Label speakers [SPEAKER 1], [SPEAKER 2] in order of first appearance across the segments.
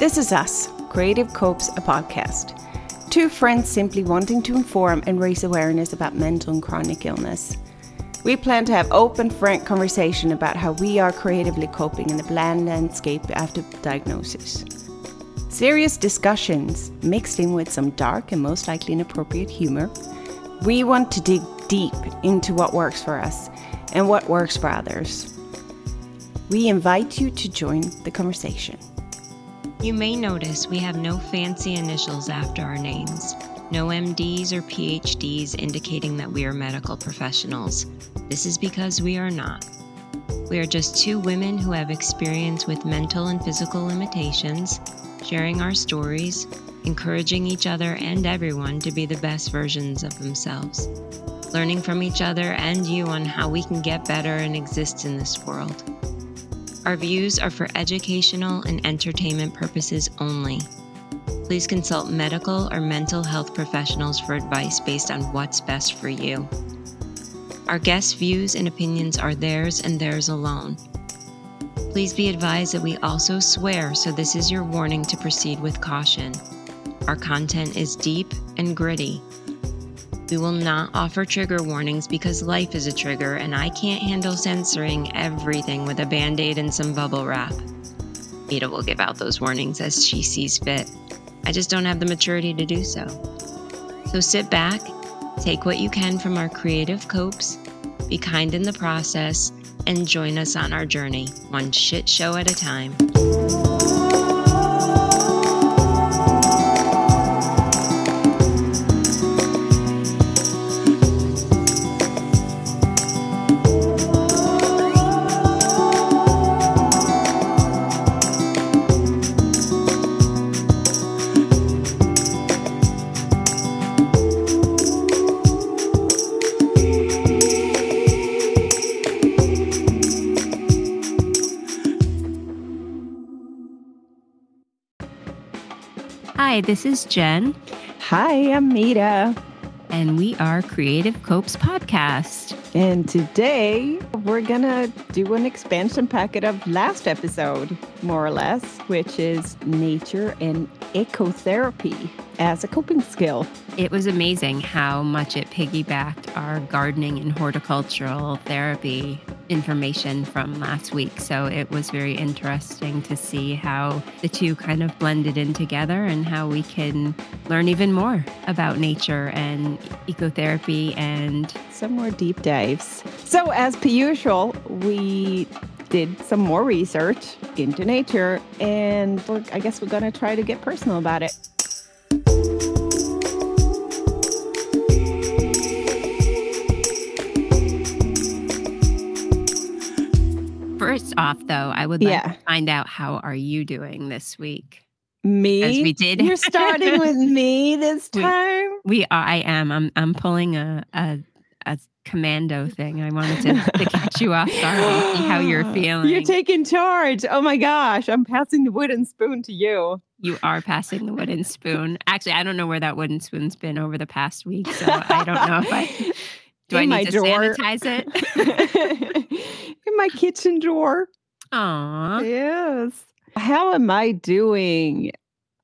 [SPEAKER 1] This is us, Creative Copes, a podcast. Two friends simply wanting to inform and raise awareness about mental and chronic illness. We plan to have open, frank conversation about how we are creatively coping in the bland landscape after diagnosis. Serious discussions mixed in with some dark and most likely inappropriate humor. We want to dig deep into what works for us and what works for others. We invite you to join the conversation.
[SPEAKER 2] You may notice we have no fancy initials after our names, no MDs or PhDs indicating that we are medical professionals. This is because we are not. We are just two women who have experience with mental and physical limitations, sharing our stories, encouraging each other and everyone to be the best versions of themselves, learning from each other and you on how we can get better and exist in this world. Our views are for educational and entertainment purposes only. Please consult medical or mental health professionals for advice based on what's best for you. Our guests' views and opinions are theirs and theirs alone. Please be advised that we also swear, so this is your warning to proceed with caution. Our content is deep and gritty. We will not offer trigger warnings because life is a trigger and I can't handle censoring everything with a band aid and some bubble wrap. Mita will give out those warnings as she sees fit. I just don't have the maturity to do so. So sit back, take what you can from our creative copes, be kind in the process, and join us on our journey, one shit show at a time. Hi, this is Jen.
[SPEAKER 1] Hi, I'm Mita.
[SPEAKER 2] And we are Creative Copes Podcast.
[SPEAKER 1] And today we're going to do an expansion packet of last episode, more or less, which is nature and ecotherapy as a coping skill.
[SPEAKER 2] It was amazing how much it piggybacked our gardening and horticultural therapy information from last week. So it was very interesting to see how the two kind of blended in together and how we can learn even more about nature and ecotherapy and
[SPEAKER 1] some more deep dives. So, as per usual, we did some more research into nature, and I guess we're going to try to get personal about it.
[SPEAKER 2] First off, though, I would like yeah. to find out how are you doing this week?
[SPEAKER 1] Me?
[SPEAKER 2] As we did.
[SPEAKER 1] You're starting with me this time.
[SPEAKER 2] We, we are, I am. I'm. I'm pulling a a, a commando thing. I wanted to, to catch you off guard and see how you're feeling.
[SPEAKER 1] You're taking charge. Oh my gosh! I'm passing the wooden spoon to you.
[SPEAKER 2] You are passing the wooden spoon. Actually, I don't know where that wooden spoon's been over the past week, so I don't know if I. Do In I need to drawer. sanitize
[SPEAKER 1] it? in my kitchen drawer.
[SPEAKER 2] Aw.
[SPEAKER 1] Yes. How am I doing?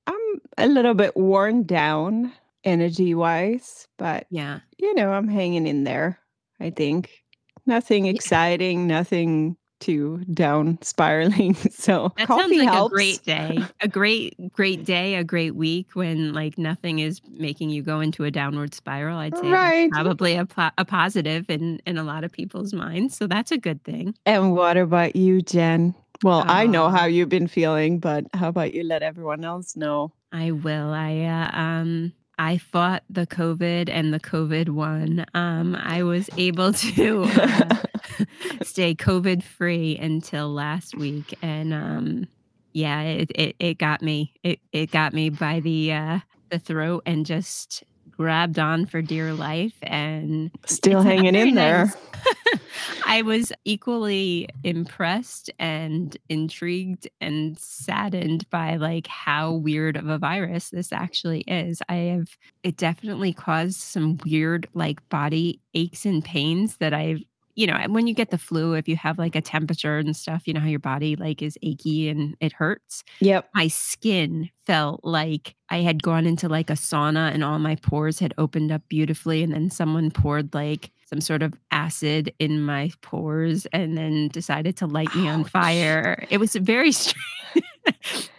[SPEAKER 1] I'm a little bit worn down energy wise, but
[SPEAKER 2] yeah,
[SPEAKER 1] you know, I'm hanging in there, I think. Nothing exciting, nothing to down spiraling. So
[SPEAKER 2] that
[SPEAKER 1] coffee
[SPEAKER 2] sounds like
[SPEAKER 1] helps.
[SPEAKER 2] a great day, a great, great day, a great week when like nothing is making you go into a downward spiral. I'd say
[SPEAKER 1] right.
[SPEAKER 2] probably a, a positive in in a lot of people's minds. So that's a good thing.
[SPEAKER 1] And what about you, Jen? Well, I know how you've been feeling, but how about you let everyone else know?
[SPEAKER 2] I will. I uh, um I fought the COVID and the COVID won. Um, I was able to uh, stay COVID free until last week, and um, yeah, it, it, it got me. It it got me by the uh, the throat and just grabbed on for dear life and
[SPEAKER 1] still hanging in there.
[SPEAKER 2] I was equally impressed and intrigued and saddened by like how weird of a virus this actually is. I have it definitely caused some weird like body aches and pains that I've you know, and when you get the flu, if you have like a temperature and stuff, you know how your body like is achy and it hurts.
[SPEAKER 1] Yep.
[SPEAKER 2] My skin felt like I had gone into like a sauna and all my pores had opened up beautifully. And then someone poured like some sort of acid in my pores and then decided to light me on fire. It was very strange.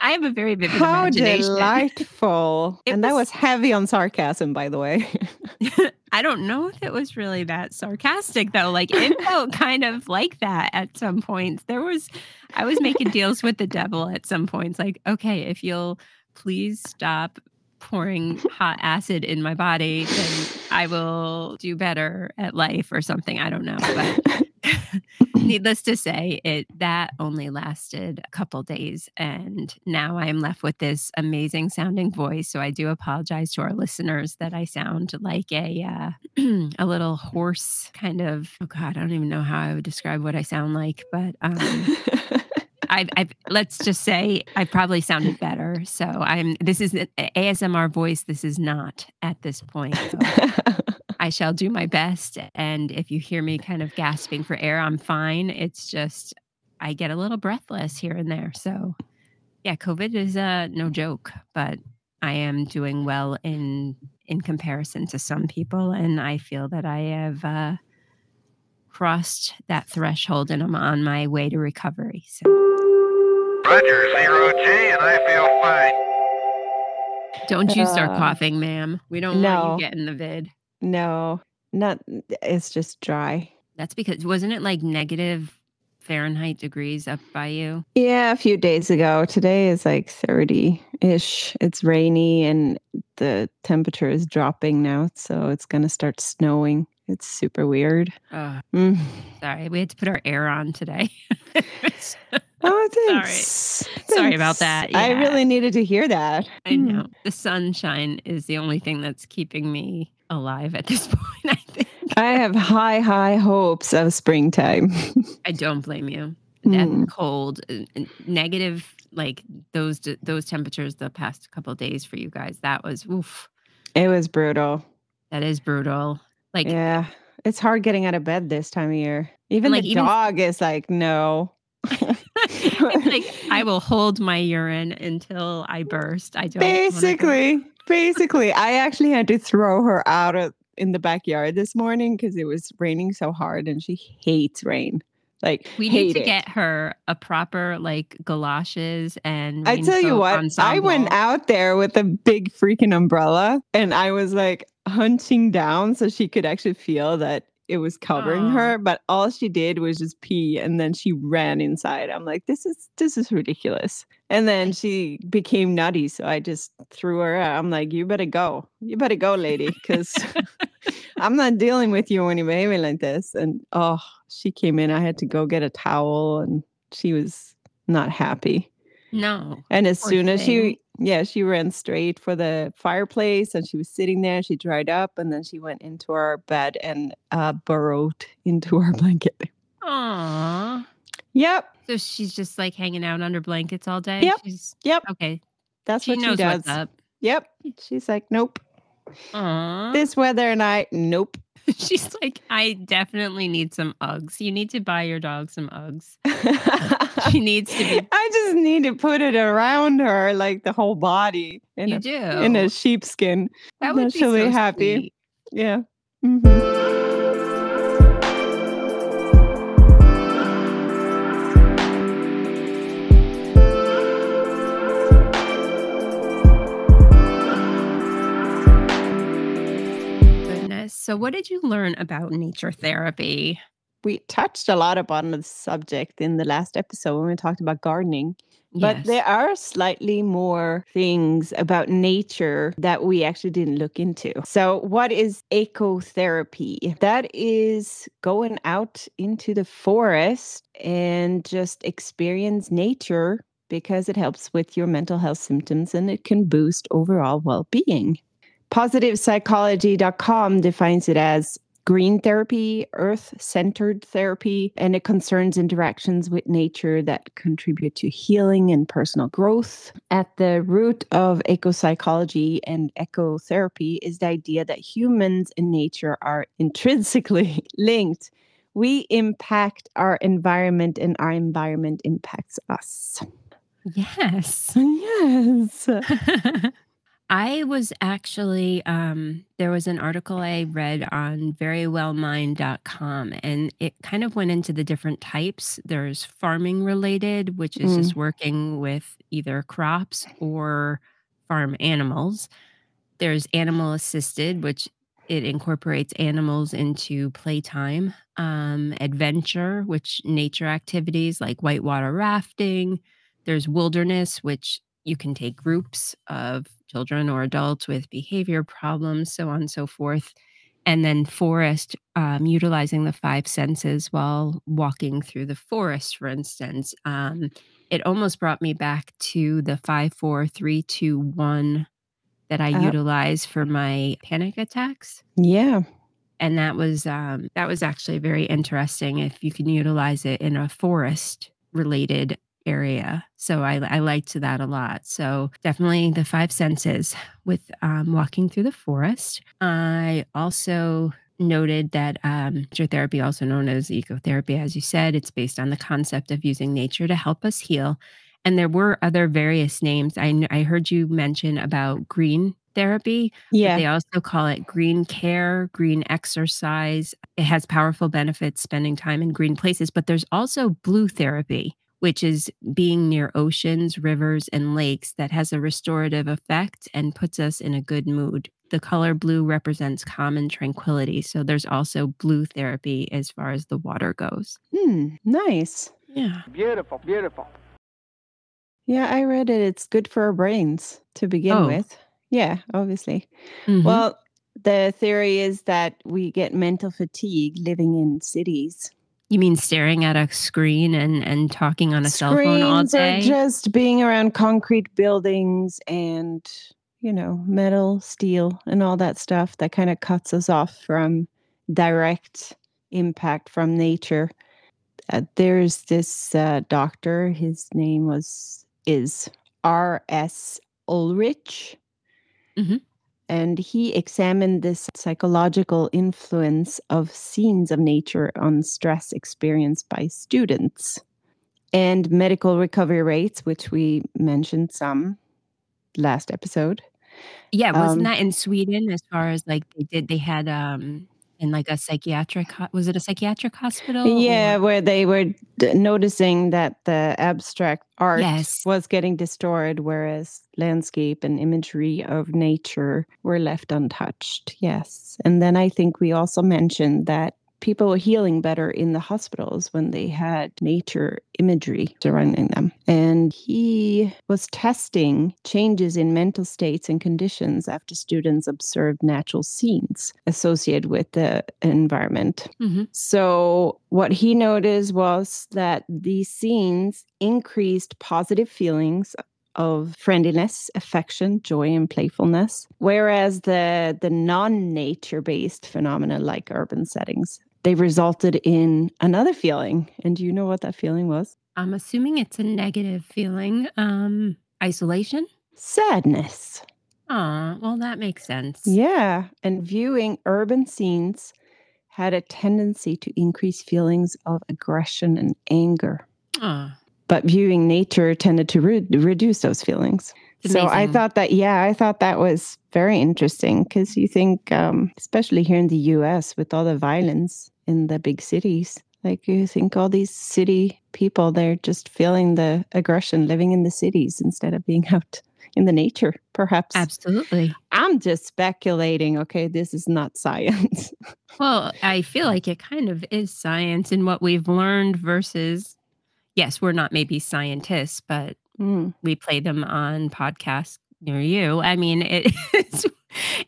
[SPEAKER 2] I have a very vivid
[SPEAKER 1] How
[SPEAKER 2] imagination.
[SPEAKER 1] delightful.
[SPEAKER 2] It
[SPEAKER 1] and that
[SPEAKER 2] was-
[SPEAKER 1] was heavy on sarcasm, by the way.
[SPEAKER 2] I don't know if it was really that sarcastic though. Like it felt kind of like that at some points. There was I was making deals with the devil at some points. Like, okay, if you'll please stop pouring hot acid in my body, then I will do better at life or something. I don't know. But needless to say, it that only lasted a couple days. And now I am left with this amazing sounding voice. So I do apologize to our listeners that I sound like a uh, a little hoarse kind of oh god, I don't even know how I would describe what I sound like, but um I've, I've let's just say I probably sounded better. So I'm this is an ASMR voice. This is not at this point. So I shall do my best. And if you hear me kind of gasping for air, I'm fine. It's just I get a little breathless here and there. So yeah, COVID is uh, no joke, but I am doing well in in comparison to some people, and I feel that I have uh, crossed that threshold, and I'm on my way to recovery. So
[SPEAKER 3] Roger, zero G, and I feel fine.
[SPEAKER 2] don't you start
[SPEAKER 1] Uh,
[SPEAKER 2] coughing, ma'am. We don't want
[SPEAKER 1] no.
[SPEAKER 2] you getting the vid.
[SPEAKER 1] no, not it's just dry.
[SPEAKER 2] That's because wasn't it like negative Fahrenheit degrees up by you?
[SPEAKER 1] Yeah, a few days ago. Today is like 30 ish. It's rainy and the temperature is dropping now. So it's going to start snowing. It's super weird.
[SPEAKER 2] Oh,
[SPEAKER 1] Mm.
[SPEAKER 2] sorry, we had to put our air on today.
[SPEAKER 1] Oh,
[SPEAKER 2] Sorry.
[SPEAKER 1] thanks.
[SPEAKER 2] Sorry about
[SPEAKER 1] Thanks.
[SPEAKER 2] that.
[SPEAKER 1] I really needed to hear that.
[SPEAKER 2] I
[SPEAKER 1] Mm.
[SPEAKER 2] know the sunshine is the only thing that's keeping me alive at this point. I think
[SPEAKER 1] I have high, high hopes of springtime.
[SPEAKER 2] I don't blame you. That
[SPEAKER 1] Mm.
[SPEAKER 2] cold, uh, negative, like those those temperatures the past couple of days for you guys. That was oof.
[SPEAKER 1] It was brutal.
[SPEAKER 2] That is brutal. Like
[SPEAKER 1] Yeah. It's hard getting out of bed this time of year. Even
[SPEAKER 2] Like,
[SPEAKER 1] the
[SPEAKER 2] even-
[SPEAKER 1] dog is like, no.
[SPEAKER 2] It's like I will hold my urine until I burst. I don't
[SPEAKER 1] Basically, basically, I actually had to throw her out of, in the backyard this morning because it was raining so hard and she hates rain. Like,
[SPEAKER 2] We need to
[SPEAKER 1] it.
[SPEAKER 2] get her a proper like galoshes and
[SPEAKER 1] I tell you what, I went out there with a big freaking umbrella and I was like hunching down so she could actually feel that it was covering
[SPEAKER 2] Aw.
[SPEAKER 1] her. But all she did was just pee and then she ran inside. I'm like, this is this is ridiculous. And then she became nutty. So I just threw her out. I'm like, you better go. You better go, lady, because I'm not dealing with you when you behave like this. And oh, she came in. I had to go get a towel and she was not happy.
[SPEAKER 2] No.
[SPEAKER 1] And as soon as
[SPEAKER 2] thing.
[SPEAKER 1] she, yeah, she ran straight for the fireplace and she was sitting there. She dried up and then she went into our bed and uh, burrowed into our blanket.
[SPEAKER 2] Aww.
[SPEAKER 1] Yep.
[SPEAKER 2] So she's just like hanging out under blankets all day.
[SPEAKER 1] Yep.
[SPEAKER 2] She's
[SPEAKER 1] Yep.
[SPEAKER 2] okay.
[SPEAKER 1] That's
[SPEAKER 2] She
[SPEAKER 1] what she does. Yep. She's like, nope.
[SPEAKER 2] Aww.
[SPEAKER 1] This weather and I, nope.
[SPEAKER 2] she's like, I definitely need some Uggs. You need to buy your dog some Uggs. She needs to be.
[SPEAKER 1] I just need to put it around her, like the whole body in,
[SPEAKER 2] You
[SPEAKER 1] a,
[SPEAKER 2] do.
[SPEAKER 1] in a sheepskin.
[SPEAKER 2] that would be so
[SPEAKER 1] happy.
[SPEAKER 2] sweet.
[SPEAKER 1] Yeah. Mhm.
[SPEAKER 2] So, what did you learn about nature therapy?
[SPEAKER 1] We touched a lot upon the subject in the last episode when we talked about gardening. But
[SPEAKER 2] Yes.
[SPEAKER 1] there are slightly more things about nature that we actually didn't look into. So, what is ecotherapy? That is going out into the forest and just experience nature because it helps with your mental health symptoms and it can boost overall well being. PositivePsychology.com defines it as green therapy, earth centered therapy, and it concerns interactions with nature that contribute to healing and personal growth. At the root of ecopsychology and ecotherapy is the idea that humans and nature are intrinsically linked we impact our environment and our environment impacts us.
[SPEAKER 2] Yes.
[SPEAKER 1] Yes.
[SPEAKER 2] I was actually, um, there was an article I read on verywellmind.com and it kind of went into the different types. There's farming related, which is
[SPEAKER 1] Mm.
[SPEAKER 2] just working with either crops or farm animals. There's animal assisted, which it incorporates animals into playtime. Um, adventure, which nature activities like whitewater rafting. There's wilderness, which you can take groups of children or adults with behavior problems, so on and so forth. And then forest, um, utilizing the five senses while walking through the forest, for instance. Um, it almost brought me back to the five, four, three, two, one that I
[SPEAKER 1] Uh,
[SPEAKER 2] utilize for my panic attacks.
[SPEAKER 1] yeah.
[SPEAKER 2] And that was um, that was actually very interesting if you can utilize it in a forest related area. So I, I liked that a lot. So definitely the five senses with um, walking through the forest. I also noted that um, nature therapy, also known as ecotherapy, as you said, it's based on the concept of using nature to help us heal. And there were other various names. I, I heard you mention about green therapy.
[SPEAKER 1] Yeah.
[SPEAKER 2] They also call it green care, green exercise. It has powerful benefits spending time in green places, but there's also blue therapy, which is being near oceans, rivers, and lakes that has a restorative effect and puts us in a good mood. The color blue represents calm and tranquility. So there's also blue therapy as far as the water goes.
[SPEAKER 1] Hmm. Nice.
[SPEAKER 2] Yeah.
[SPEAKER 4] Beautiful, beautiful.
[SPEAKER 1] Yeah, I read it. It's good for our brains to begin
[SPEAKER 2] Oh.
[SPEAKER 1] with. Yeah, obviously.
[SPEAKER 2] Mhm.
[SPEAKER 1] Well, the theory is that we get mental fatigue living in cities.
[SPEAKER 2] You mean staring at a screen and, and talking on a cell phone all
[SPEAKER 1] Screens
[SPEAKER 2] day?
[SPEAKER 1] or just being around concrete buildings and, you know, metal, steel, and all that stuff that kind of cuts us off from direct impact from nature. Uh, there's this uh, doctor, his name was, is R.S. Ulrich.
[SPEAKER 2] Mhm.
[SPEAKER 1] And he examined this psychological influence of scenes of nature on stress experienced by students and medical recovery rates, which we mentioned some last episode.
[SPEAKER 2] Yeah, wasn't
[SPEAKER 1] Um,
[SPEAKER 2] that in Sweden as far as like they did they had um in like a psychiatric was it a psychiatric hospital?
[SPEAKER 1] yeah,
[SPEAKER 2] or-
[SPEAKER 1] where they were d- noticing that the abstract art
[SPEAKER 2] Yes.
[SPEAKER 1] was getting distorted, whereas landscape and imagery of nature were left untouched. Yes. And then I think we also mentioned that people were healing better in the hospitals when they had nature imagery surrounding them. And he was testing changes in mental states and conditions after students observed natural scenes associated with the environment.
[SPEAKER 2] Mhm.
[SPEAKER 1] So, what he noticed was that these scenes increased positive feelings of friendliness, affection, joy, and playfulness, whereas the the non-nature based phenomena like urban settings they resulted in another feeling. And do you know what that feeling was?
[SPEAKER 2] I'm assuming it's a negative feeling. Um isolation?
[SPEAKER 1] Sadness.
[SPEAKER 2] Oh, well that makes sense.
[SPEAKER 1] Yeah. And viewing urban scenes had a tendency to increase feelings of aggression and anger.
[SPEAKER 2] Oh,
[SPEAKER 1] but viewing nature tended to re- reduce those feelings. So I thought that, yeah, I thought that was very interesting because you think, um, especially here in the US with all the violence in the big cities, like you think all these city people, they're just feeling the aggression living in the cities instead of being out in the nature, perhaps.
[SPEAKER 2] absolutely.
[SPEAKER 1] I'm just speculating. Okay, this is not science.
[SPEAKER 2] Well, I feel like it kind of is science in what we've learned versus yes, we're not maybe scientists, but
[SPEAKER 1] Mm,
[SPEAKER 2] we play them on podcasts near you. I mean, it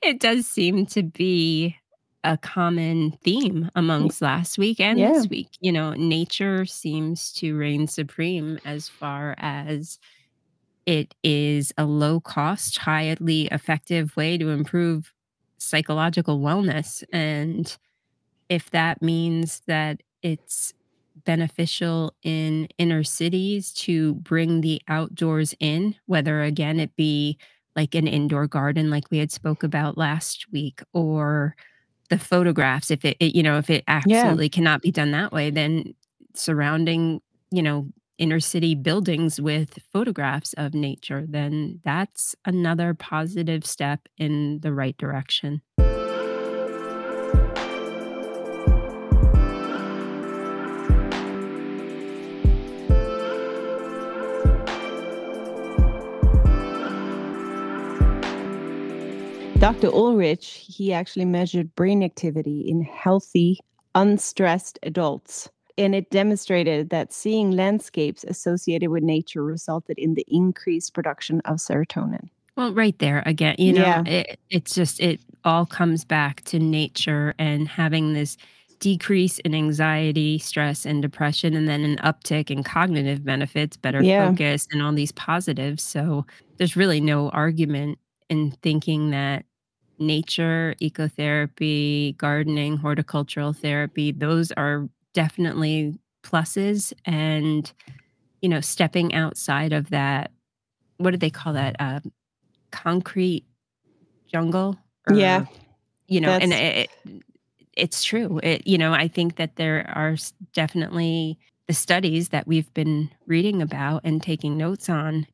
[SPEAKER 2] it does seem to be a common theme amongst last week and
[SPEAKER 1] Yeah.
[SPEAKER 2] this week. You know, nature seems to reign supreme as far as it is a low cost, highly effective way to improve psychological wellness. And if that means that it's beneficial in inner cities to bring the outdoors in, whether again it be like an indoor garden like we had spoke about last week or the photographs if it, it you know if it absolutely yeah. cannot be done that way then surrounding you know inner city buildings with photographs of nature then that's another positive step in the right direction
[SPEAKER 1] Dr. Ulrich, he actually measured brain activity in healthy, unstressed adults. And it demonstrated that seeing landscapes associated with nature resulted in the increased production of serotonin.
[SPEAKER 2] Well, right there again, you know, yeah. it, it's just, it all comes back to nature and having this decrease in anxiety, stress, and depression, and then an uptick in cognitive benefits, better yeah. focus, and all these positives. So there's really no argument in thinking that nature, ecotherapy, gardening, horticultural therapy, those are definitely pluses. And, you know, stepping outside of that, what do they call that? Uh, concrete jungle?
[SPEAKER 1] Or, yeah.
[SPEAKER 2] You know, and it, it's true. It, you know, I think that there are definitely the studies that we've been reading about and taking notes on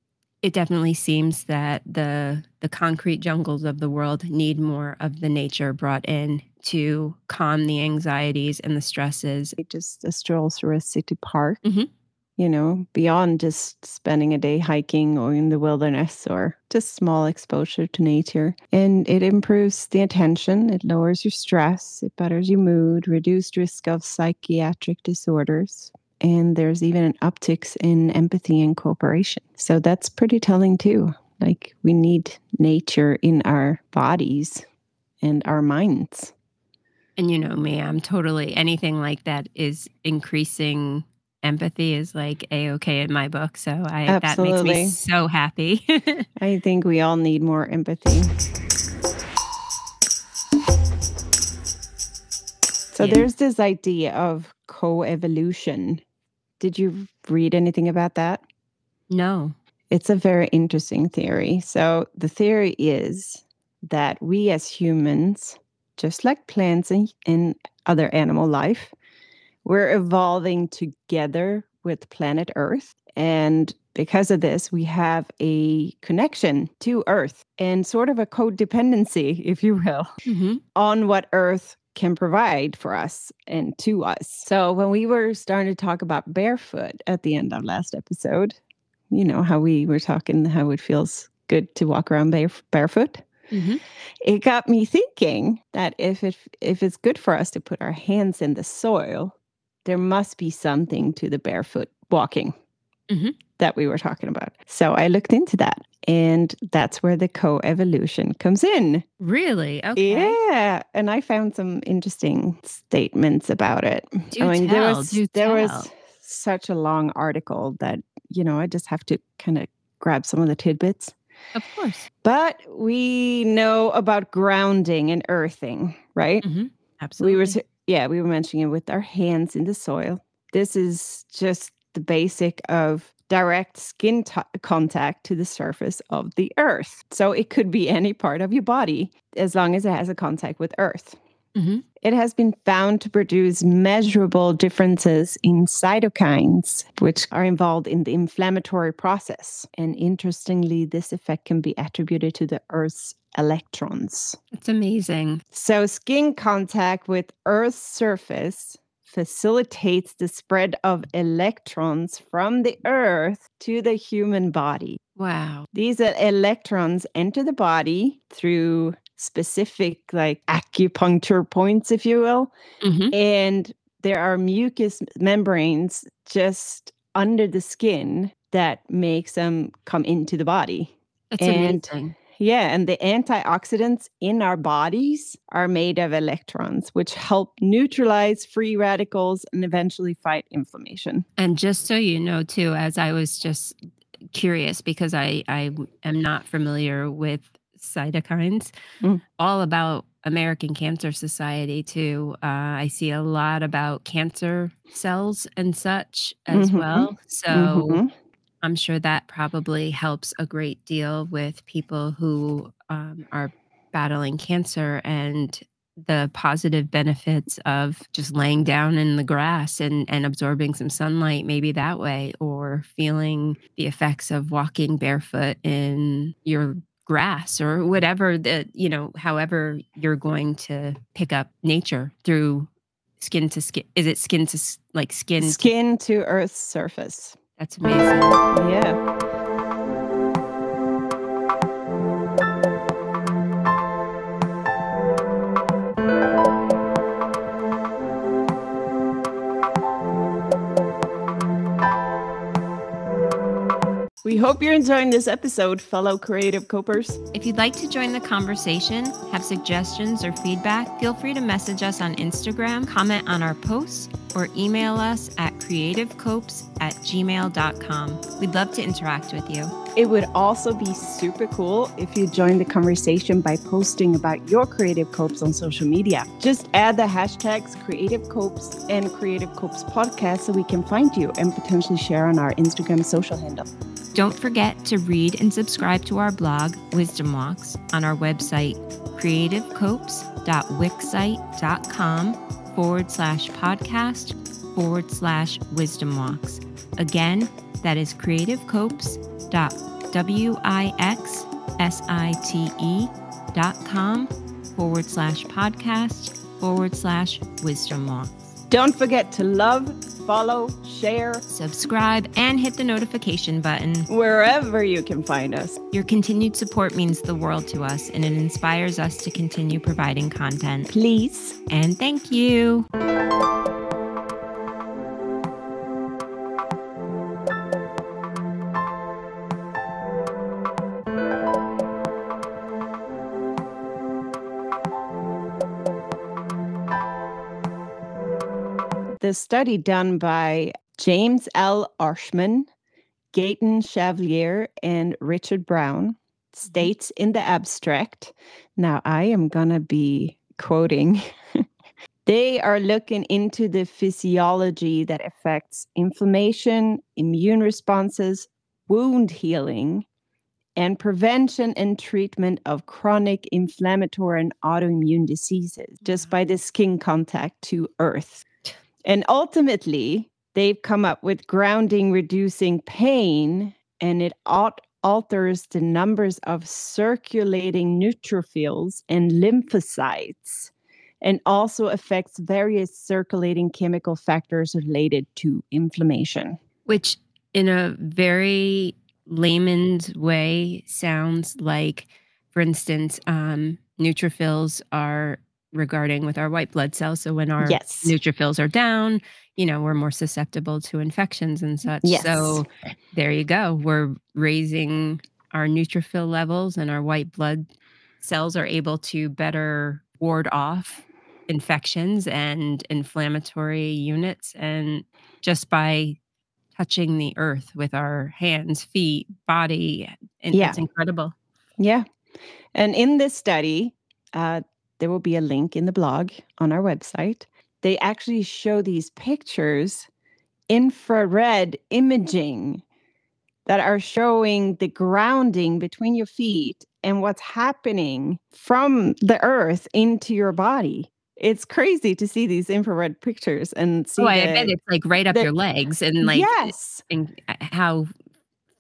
[SPEAKER 2] it definitely seems that the the concrete jungles of the world need more of the nature brought in to calm the anxieties and the stresses.
[SPEAKER 1] Just a stroll through a city park, mm-hmm. you know, beyond just spending a day hiking or in the wilderness or just small exposure to nature. And it improves the attention, it lowers your stress, it betters your mood, reduced risk of psychiatric disorders, and there's even an uptick in empathy and cooperation. So that's pretty telling too. Like we need nature in our bodies and our minds.
[SPEAKER 2] And you know me, I'm totally anything like that is increasing empathy is like a okay in my book. So I Absolutely. that makes me so happy.
[SPEAKER 1] I think we all need more empathy. So yeah. there's this idea of co-evolution did you read anything about that?
[SPEAKER 2] No.
[SPEAKER 1] It's a very interesting theory. So, the theory is that we as humans, just like plants and, and other animal life, we're evolving together with planet Earth. And because of this, we have a connection to Earth and sort of a codependency, if you will, mm-hmm. on what Earth can provide for us and to us. So when we were starting to talk about barefoot at the end of last episode, you know how we were talking how it feels good to walk around bare, barefoot. Mm-hmm. It got me thinking that if it if it's good for us to put our hands in the soil, there must be something to the barefoot walking. Mm-hmm. That we were talking about. So I looked into that. And that's where the co evolution comes in.
[SPEAKER 2] Really? Okay.
[SPEAKER 1] Yeah. And I found some interesting statements about it.
[SPEAKER 2] Do I mean, tell,
[SPEAKER 1] there was there
[SPEAKER 2] tell.
[SPEAKER 1] was such a long article that, you know, I just have to kind of grab some of the tidbits.
[SPEAKER 2] Of course.
[SPEAKER 1] But we know about grounding and earthing, right? Mm-hmm.
[SPEAKER 2] Absolutely.
[SPEAKER 1] We were yeah, we were mentioning it with our hands in the soil. This is just the basic of direct skin t- contact to the surface of the earth. So it could be any part of your body as long as it has a contact with earth. Mm-hmm. It has been found to produce measurable differences in cytokines, which are involved in the inflammatory process. And interestingly, this effect can be attributed to the Earth's electrons.
[SPEAKER 2] It's amazing.
[SPEAKER 1] So, skin contact with Earth's surface facilitates the spread of electrons from the earth to the human body.
[SPEAKER 2] Wow.
[SPEAKER 1] These electrons enter the body through specific like acupuncture points if you will. Mm-hmm. And there are mucous membranes just under the skin that makes them come into the body.
[SPEAKER 2] That's and amazing.
[SPEAKER 1] Yeah, and the antioxidants in our bodies are made of electrons, which help neutralize free radicals and eventually fight inflammation.
[SPEAKER 2] And just so you know, too, as I was just curious because I, I am not familiar with cytokines, mm. all about American Cancer Society too. Uh, I see a lot about cancer cells and such as mm-hmm. well. So mm-hmm. I'm sure that probably helps a great deal with people who um, are battling cancer and the positive benefits of just laying down in the grass and, and absorbing some sunlight, maybe that way, or feeling the effects of walking barefoot in your grass or whatever that, you know, however you're going to pick up nature through skin to skin. Is it skin to like skin?
[SPEAKER 1] Skin to earth's surface.
[SPEAKER 2] That's amazing.
[SPEAKER 1] Yeah. We hope you're enjoying this episode, fellow creative copers.
[SPEAKER 2] If you'd like to join the conversation, have suggestions or feedback, feel free to message us on Instagram, comment on our posts, or email us at creativecopes at gmail.com. We'd love to interact with you.
[SPEAKER 1] It would also be super cool if you join the conversation by posting about your creative copes on social media. Just add the hashtags Creative Copes and Creative Copes Podcast so we can find you and potentially share on our Instagram social handle.
[SPEAKER 2] Don't forget to read and subscribe to our blog, Wisdom Walks, on our website, creativecopes.wixsite.com forward slash podcast forward slash wisdom walks. Again, that is creativecopes.wixsite.com forward slash podcast forward slash wisdom walks.
[SPEAKER 1] Don't forget to love, follow, share,
[SPEAKER 2] subscribe, and hit the notification button
[SPEAKER 1] wherever you can find us.
[SPEAKER 2] Your continued support means the world to us and it inspires us to continue providing content.
[SPEAKER 1] Please.
[SPEAKER 2] And thank you.
[SPEAKER 1] The study done by James L. Oschman, Gaetan Chevalier, and Richard Brown mm-hmm. states in the abstract. Now, I am going to be quoting. they are looking into the physiology that affects inflammation, immune responses, wound healing, and prevention and treatment of chronic inflammatory and autoimmune diseases just by the skin contact to earth. And ultimately, they've come up with grounding reducing pain, and it alt- alters the numbers of circulating neutrophils and lymphocytes, and also affects various circulating chemical factors related to inflammation.
[SPEAKER 2] Which, in a very layman's way, sounds like, for instance, um, neutrophils are regarding with our white blood cells. So when our yes. neutrophils are down, you know, we're more susceptible to infections and such. Yes. So there you go. We're raising our neutrophil levels and our white blood cells are able to better ward off infections and inflammatory units and just by touching the earth with our hands, feet, body. And yeah. it's incredible.
[SPEAKER 1] Yeah. And in this study, uh, there will be a link in the blog on our website. They actually show these pictures, infrared imaging, that are showing the grounding between your feet and what's happening from the earth into your body. It's crazy to see these infrared pictures and see.
[SPEAKER 2] Oh, I bet it's like right up the, your legs and like
[SPEAKER 1] yes,
[SPEAKER 2] and uh, how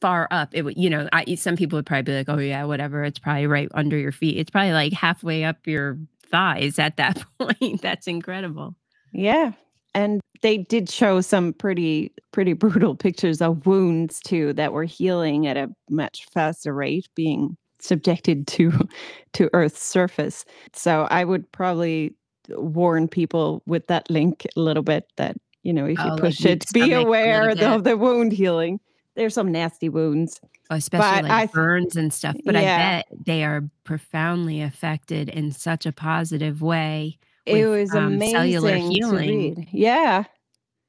[SPEAKER 2] far up it would you know I, some people would probably be like oh yeah whatever it's probably right under your feet. It's probably like halfway up your thighs at that point. That's incredible.
[SPEAKER 1] Yeah and they did show some pretty pretty brutal pictures of wounds too that were healing at a much faster rate being subjected to to earth's surface. So i would probably warn people with that link a little bit that you know if you oh, push like it be aware of the wound healing there's some nasty wounds.
[SPEAKER 2] Oh, especially but like I, burns and stuff. But yeah. I bet they are profoundly affected in such a positive way.
[SPEAKER 1] With, it was um, amazing cellular healing. Yeah.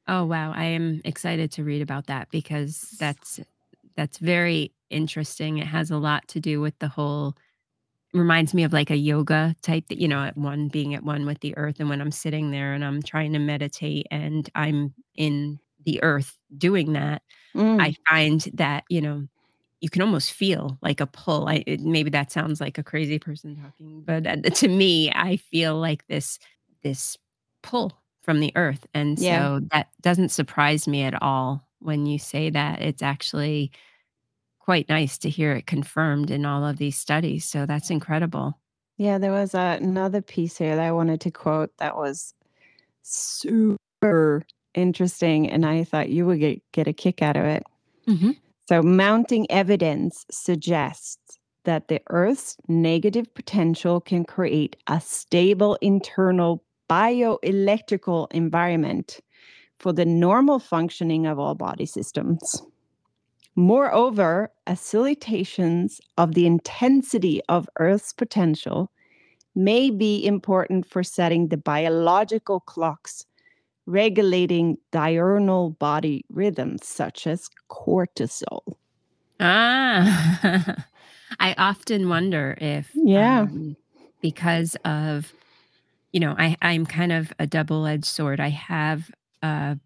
[SPEAKER 2] Oh wow, I am excited to read about that because that's that's very interesting. It has a lot to do with the whole reminds me of like a yoga type that you know at one being at one with the earth and when i'm sitting there and i'm trying to meditate and i'm in the earth doing that, mm. I find that, you know, you can almost feel like a pull. I it, maybe that sounds like a crazy person talking, but uh, to me, I feel like this this pull from the earth, and
[SPEAKER 1] Yeah.
[SPEAKER 2] so that doesn't surprise me at all when you say that. It's actually quite nice to hear it confirmed in all of these studies. So that's incredible.
[SPEAKER 1] Yeah, there was uh, another piece here that I wanted to quote that was super interesting, and I thought you would get, get a kick out of it.
[SPEAKER 2] Mm-hmm.
[SPEAKER 1] So, mounting evidence suggests that the Earth's negative potential can create a stable internal bioelectrical environment for the normal functioning of all body systems. Moreover, oscillations of the intensity of Earth's potential may be important for setting the biological clocks regulating diurnal body rhythms such as cortisol.
[SPEAKER 2] Ah, I often wonder if,
[SPEAKER 1] Yeah.
[SPEAKER 2] um, because of, you know, I, I'm kind of a double edged sword. I have a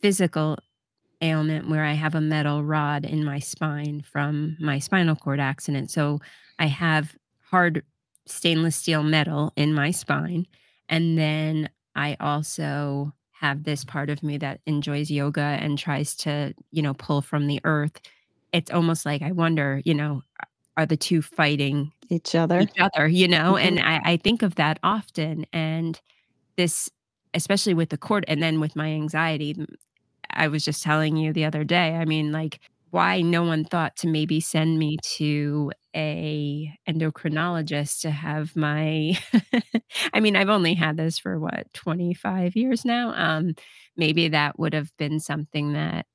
[SPEAKER 2] physical ailment where I have a metal rod in my spine from my spinal cord accident. So I have hard stainless steel metal in my spine. And then I also have this part of me that enjoys yoga and tries to, you know, pull from the earth. It's almost like I wonder, you know, are the two fighting
[SPEAKER 1] Each other.
[SPEAKER 2] each other, you know?
[SPEAKER 1] Mhm.
[SPEAKER 2] And I, I think of that often. And this, especially with the court and then with my anxiety, I was just telling you the other day, I mean, like, why no one thought to maybe send me to a endocrinologist to have my I mean, I've only had this for what, 25 years now. Um maybe that would have been something that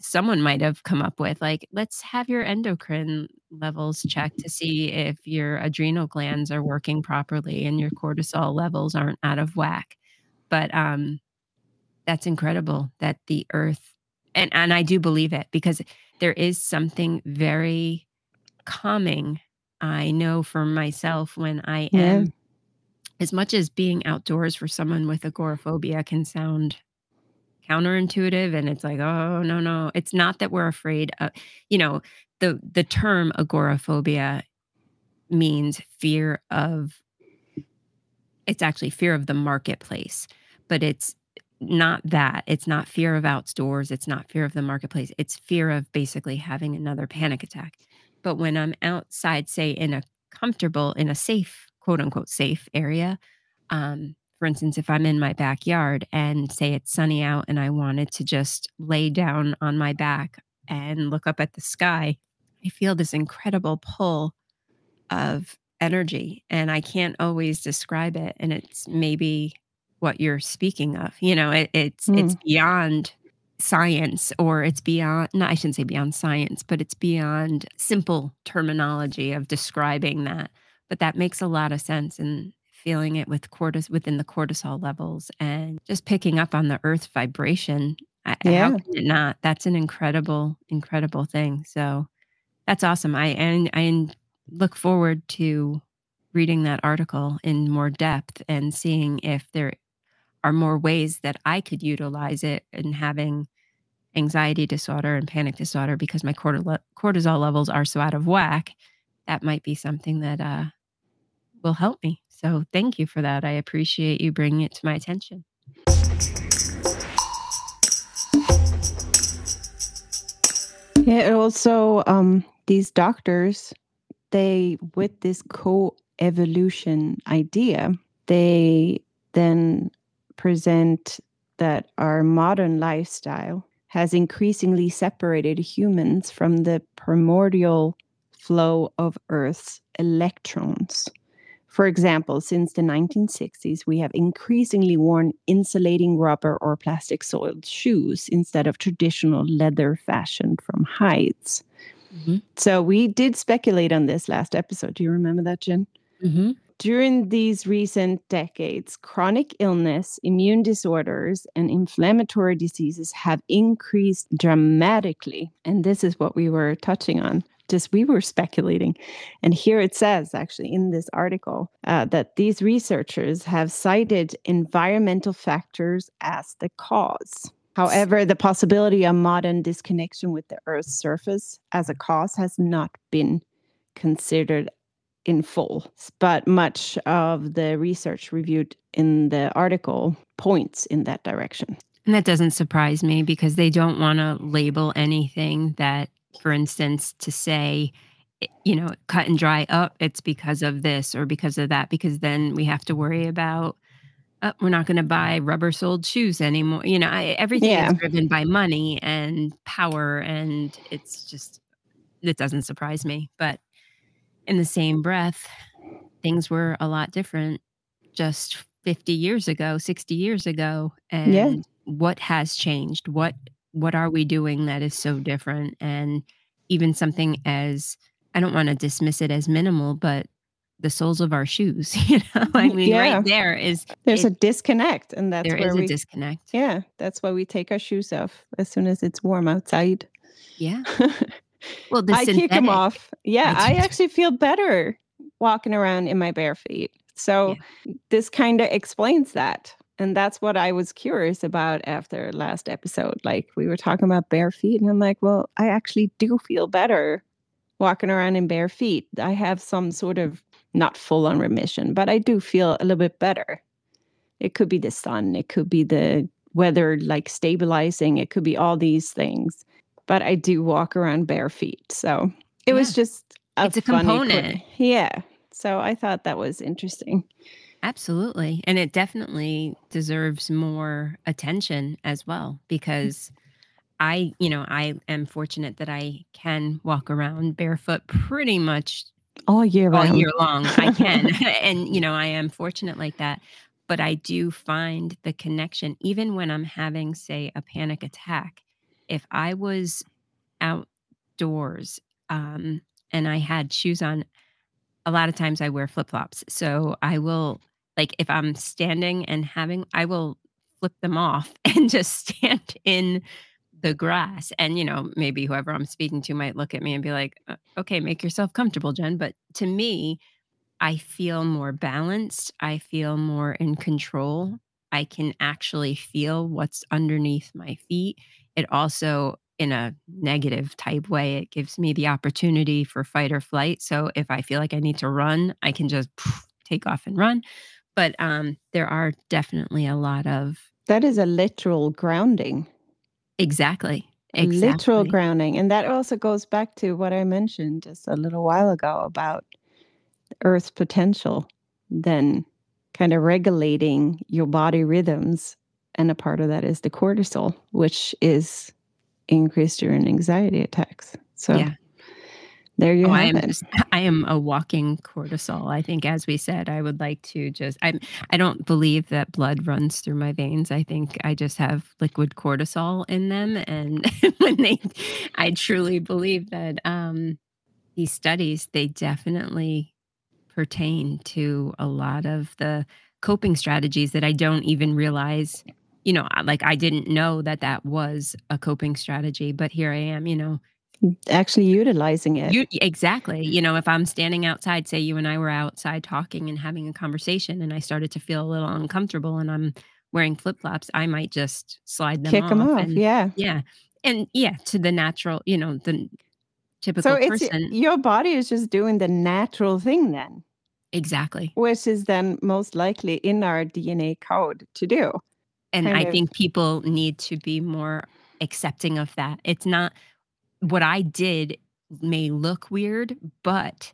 [SPEAKER 2] someone might have come up with like let's have your endocrine levels checked to see if your adrenal glands are working properly and your cortisol levels aren't out of whack but um that's incredible that the earth and and I do believe it because there is something very calming I know for myself when I
[SPEAKER 1] Yeah.
[SPEAKER 2] am as much as being outdoors for someone with agoraphobia can sound counterintuitive and it's like oh no no it's not that we're afraid of you know the the term agoraphobia means fear of it's actually fear of the marketplace but it's not that. It's not fear of outdoors. It's not fear of the marketplace. It's fear of basically having another panic attack. But when i'm outside say in a comfortable in a safe quote unquote safe area um for instance if i'm in my backyard and say it's sunny out and i wanted to just lay down on my back and look up at the sky i feel this incredible pull of energy and I can't always describe it. And it's maybe what you're speaking of. You know, it, it's it's mm. beyond science or it's beyond no, I shouldn't say beyond science, but it's beyond simple terminology of describing that. But that makes a lot of sense and feeling it with cortis within the cortisol levels and just picking up on the earth vibration.
[SPEAKER 1] Yeah.
[SPEAKER 2] How can it not? That's an incredible, incredible thing. So that's awesome. I and I look forward to reading that article in more depth and seeing if there are more ways that I could utilize it in having anxiety disorder and panic disorder because my cortisol levels are so out of whack. That might be something that uh, will help me. So thank you for that. I appreciate you bringing it to my attention.
[SPEAKER 1] Yeah, also um these doctors, they with this co-evolution idea, they then present that our modern lifestyle has increasingly separated humans from the primordial flow of Earth's electrons. For example, since the 1960s, we have increasingly worn insulating rubber or plastic soiled shoes instead of traditional leather fashioned from hides. So we did speculate on this last episode. Do you remember that, Jen?
[SPEAKER 2] Mm-hmm.
[SPEAKER 1] During these recent decades, chronic illness, immune disorders, and inflammatory diseases have increased dramatically. And this is what we were touching on. Just we were speculating. And here it says, actually, in this article, uh, that these researchers have cited environmental factors as the cause. However, the possibility of modern disconnection with the Earth's surface as a cause has not been considered in full, but much of the research reviewed in the article points in that direction.
[SPEAKER 2] And that doesn't surprise me because they don't want to label anything that, for instance, to say, eh, you know, cut and dry up, it's because of this or because of that, because then we have to worry about uh, we're not going to buy rubber soled shoes anymore. You know, I, everything
[SPEAKER 1] Yeah.
[SPEAKER 2] is driven by money and power. And it's just, it doesn't surprise me. But in the same breath, things were a lot different just 50 years ago, 60 years ago. And
[SPEAKER 1] Yeah.
[SPEAKER 2] what has changed? What, what are we doing that is so different? And even something as, I don't want to dismiss it as minimal, but the soles of our shoes, you know, I mm, mean,
[SPEAKER 1] Yeah.
[SPEAKER 2] right there is
[SPEAKER 1] There's
[SPEAKER 2] It-
[SPEAKER 1] a disconnect, and that's
[SPEAKER 2] there
[SPEAKER 1] where
[SPEAKER 2] is
[SPEAKER 1] we
[SPEAKER 2] a disconnect.
[SPEAKER 1] Yeah, that's why we take our shoes off as soon as it's warm outside.
[SPEAKER 2] Yeah. Well,
[SPEAKER 1] I kick them off. Yeah,
[SPEAKER 2] I
[SPEAKER 1] I actually feel better walking around in my bare feet. So this kind of explains that. And that's what I was curious about after last episode. Like we were talking about bare feet, and I'm like, well, I actually do feel better walking around in bare feet. I have some sort of not full on remission, but I do feel a little bit better. It could be the sun, it could be the weather like stabilizing, it could be all these things. But I do walk around bare feet. So it was just a
[SPEAKER 2] It's a component.
[SPEAKER 1] yeah. So I thought that was interesting.
[SPEAKER 2] Absolutely. And it definitely deserves more attention as well mm. because I, you know, I am fortunate that I can walk around barefoot pretty much
[SPEAKER 1] All year
[SPEAKER 2] all
[SPEAKER 1] round.
[SPEAKER 2] year long. I can. and, you know, I am fortunate like that. But I do find the connection, even when I'm having, say, a panic attack. If I was outdoors um, and I had shoes on, a lot of times I wear flip flops. So I will, like, if I'm standing and having, I will flip them off and just stand in the grass. And, you know, maybe whoever I'm speaking to might look at me and be like, "Uh, okay, make yourself comfortable, Jen. But to me, I feel more balanced. I feel more in control. I can actually feel what's underneath my feet. It also, in a negative type way, it gives me the opportunity for fight or flight. So if I feel like I need to run, I can just take off and run. But um, there are definitely a lot of
[SPEAKER 1] that is a literal grounding.
[SPEAKER 2] exactly,
[SPEAKER 1] a literal grounding. And that also goes back to what I mentioned just a little while ago about Earth's potential, then kind of regulating your body rhythms. And a part of that is the cortisol, which is increased during anxiety attacks. So
[SPEAKER 2] Yeah.
[SPEAKER 1] there you
[SPEAKER 2] Oh, I
[SPEAKER 1] have
[SPEAKER 2] am
[SPEAKER 1] it.
[SPEAKER 2] I am a walking cortisol. I think, as we said, I would like to just. I I don't believe that blood runs through my veins. I think I just have liquid cortisol in them, and when they, I truly believe that um, these studies they definitely pertain to a lot of the coping strategies that I don't even realize. You know, like I didn't know that that was a coping strategy, but here I am. You know, mm,
[SPEAKER 1] Actually utilizing it.
[SPEAKER 2] you exactly. You know, if I'm standing outside, say you and I were outside talking and having a conversation, and I started to feel a little uncomfortable, and I'm wearing flip flops, I might just slide them
[SPEAKER 1] Kick
[SPEAKER 2] off.
[SPEAKER 1] them off.
[SPEAKER 2] and-
[SPEAKER 1] Yeah.
[SPEAKER 2] yeah, and yeah, to the natural, you know, the typical
[SPEAKER 1] So it's
[SPEAKER 2] person.
[SPEAKER 1] your body is just doing the natural thing then,
[SPEAKER 2] exactly.
[SPEAKER 1] which is then most likely in our DNA code to do.
[SPEAKER 2] And
[SPEAKER 1] kind
[SPEAKER 2] I
[SPEAKER 1] of-
[SPEAKER 2] think people need to be more accepting of that. It's not what I did may look weird, but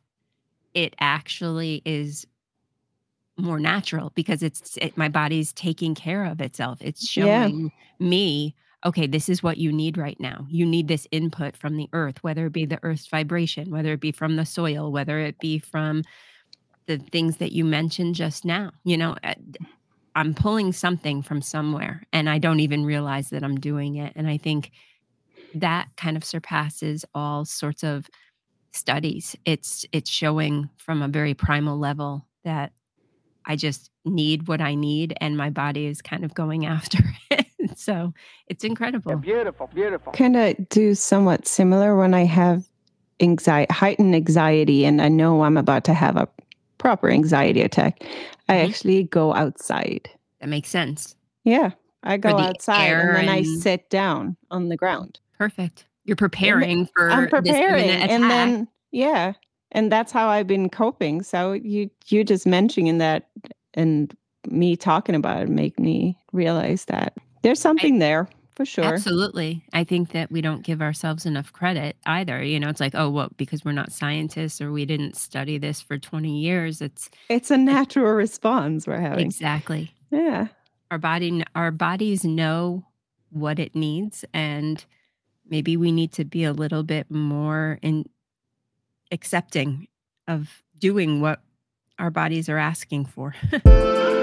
[SPEAKER 2] it actually is more natural because it's it, my body's taking care of itself. It's
[SPEAKER 1] Yeah.
[SPEAKER 2] showing me, okay, this is what you need right now. You need this input from the earth, whether it be the earth's vibration, whether it be from the soil, whether it be from the things that you mentioned just now. You know, uh, I'm pulling something from somewhere and I don't even realize that I'm doing it. And I think that kind of surpasses all sorts of studies. It's it's showing from a very primal level that I just need what I need and my body is kind of going after it. so it's incredible.
[SPEAKER 4] Beautiful, beautiful.
[SPEAKER 1] kind of do somewhat similar when I have anxiety, heightened anxiety, and I know I'm about to have a proper anxiety attack. I
[SPEAKER 2] Mhm.
[SPEAKER 1] actually go outside.
[SPEAKER 2] That makes sense.
[SPEAKER 1] Yeah, I go outside and then I sit down on the ground.
[SPEAKER 2] Perfect. You're preparing for
[SPEAKER 1] I'm preparing, and then yeah, and that's how I've been coping. So you you just mentioning that and me talking about it make me realize that there's something there for sure.
[SPEAKER 2] Absolutely. I think that we don't give ourselves enough credit either. You know, it's like, oh, well, because we're not scientists or we didn't study this for 20 years. It's
[SPEAKER 1] It's a natural response we're having.
[SPEAKER 2] exactly.
[SPEAKER 1] Yeah.
[SPEAKER 2] Our body our bodies know what it needs and maybe we need to be a little bit more in accepting of doing what our bodies are asking for.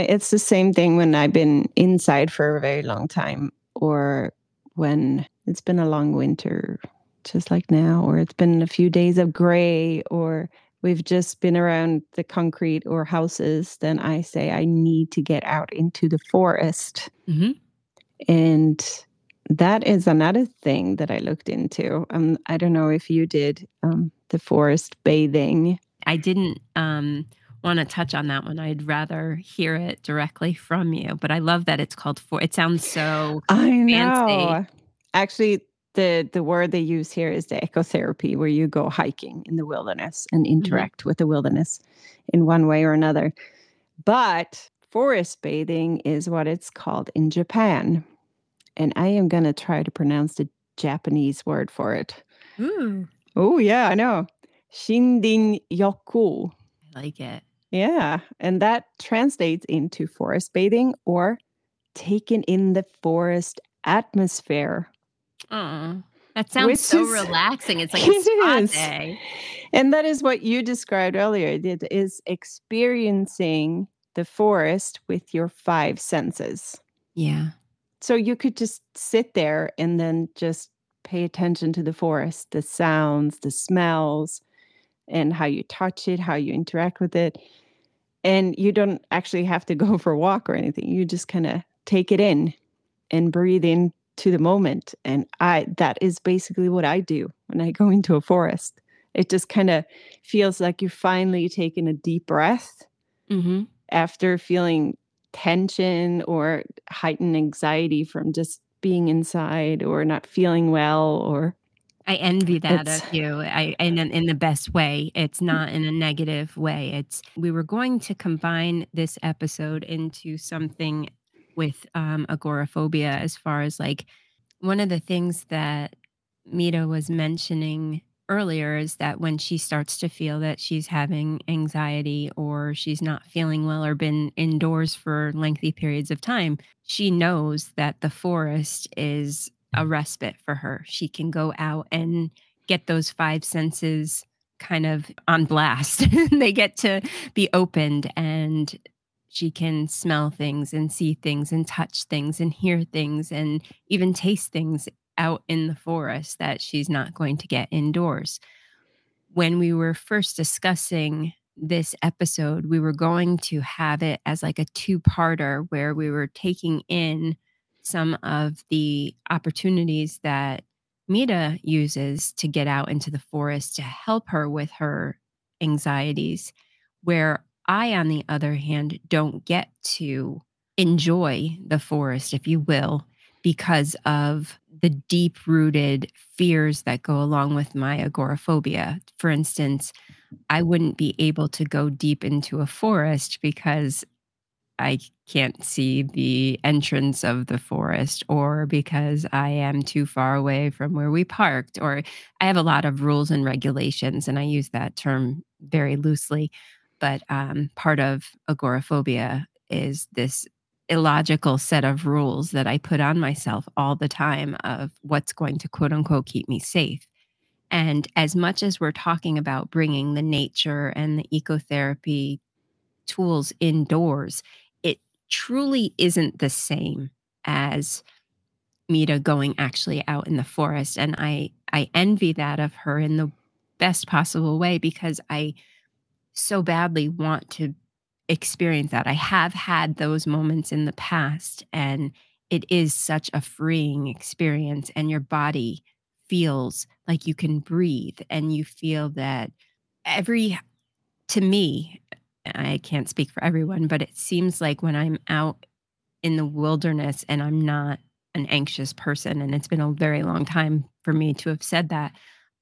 [SPEAKER 1] it's the same thing when I've been inside for a very long time, or when it's been a long winter, just like now, or it's been a few days of gray, or we've just been around the concrete or houses. Then I say, I need to get out into the forest.
[SPEAKER 2] hmm
[SPEAKER 1] And that is another thing that I looked into. Um, I don't know if you did um, the forest bathing.
[SPEAKER 2] I didn't um, want to touch on that one. I'd rather hear it directly from you. But I love that it's called for. It sounds so.
[SPEAKER 1] I
[SPEAKER 2] Fancy.
[SPEAKER 1] know. Actually, the the word they use here is the ecotherapy, where you go hiking in the wilderness and mm-hmm. interact with the wilderness in one way or another. But forest bathing is what it's called in Japan, and I am going to try to pronounce the Japanese word for it.
[SPEAKER 2] Ooh,
[SPEAKER 1] Oh yeah, I know. Shinrin yoku.
[SPEAKER 2] I like it.
[SPEAKER 1] Yeah, and that translates into forest bathing or taking in the forest atmosphere.
[SPEAKER 2] Oh, that sounds
[SPEAKER 1] Which
[SPEAKER 2] so
[SPEAKER 1] is-
[SPEAKER 2] relaxing. It's like
[SPEAKER 1] It
[SPEAKER 2] a spa
[SPEAKER 1] is.
[SPEAKER 2] day.
[SPEAKER 1] And that is what you described earlier. It is experiencing the forest with your five senses.
[SPEAKER 2] Yeah.
[SPEAKER 1] So you could just sit there and then just pay attention to the forest, the sounds, the smells, and how you touch it, how you interact with it. And you don't actually have to go for a walk or anything. You just kind of take it in and breathe into the moment. And I that is basically what I do when I go into a forest. It just kind of feels like you're finally taking a deep breath
[SPEAKER 2] hmm
[SPEAKER 1] after feeling tension or heightened anxiety from just being inside or not feeling well or
[SPEAKER 2] I envy that
[SPEAKER 1] It's-
[SPEAKER 2] of you. I in in the best way. It's not in a negative way. It's we were going to combine this episode into something with um, agoraphobia, as far as like one of the things that Mita was mentioning earlier is that when she starts to feel that she's having anxiety or she's not feeling well or been indoors for lengthy periods of time, she knows that the forest is a mm. respite for her. She can go out and get those five senses kind of on blast. they get to be opened and she can smell things and see things and touch things and hear things and even taste things out in the forest that she's not going to get indoors. When we were first discussing this episode, we were going to have it as like a two parter where we were taking in some of the opportunities that Mita uses to get out into the forest to help her with her anxieties, where I, on the other hand, don't get to enjoy the forest, if you will, because of the deep rooted fears that go along with my agoraphobia. For instance, I wouldn't be able to go deep into a forest because I can't see the entrance of the forest, or because I am too far away from where we parked, or I have a lot of rules and regulations, and I use that term very loosely. But um, part of agoraphobia is this illogical set of rules that I put on myself all the time of what's going to quote unquote keep me safe. And as much as we're talking about bringing the nature and the ecotherapy tools indoors, truly isn't the same as Mita going actually out in the forest. And I I envy that of her in the best possible way because I so badly want to experience that. I have had those moments in the past and it is such a freeing experience and your body feels like you can breathe and you feel that every to me i can't speak for everyone but it seems like when i'm out in the wilderness and i'm not an anxious person and it's been a very long time for me to have said that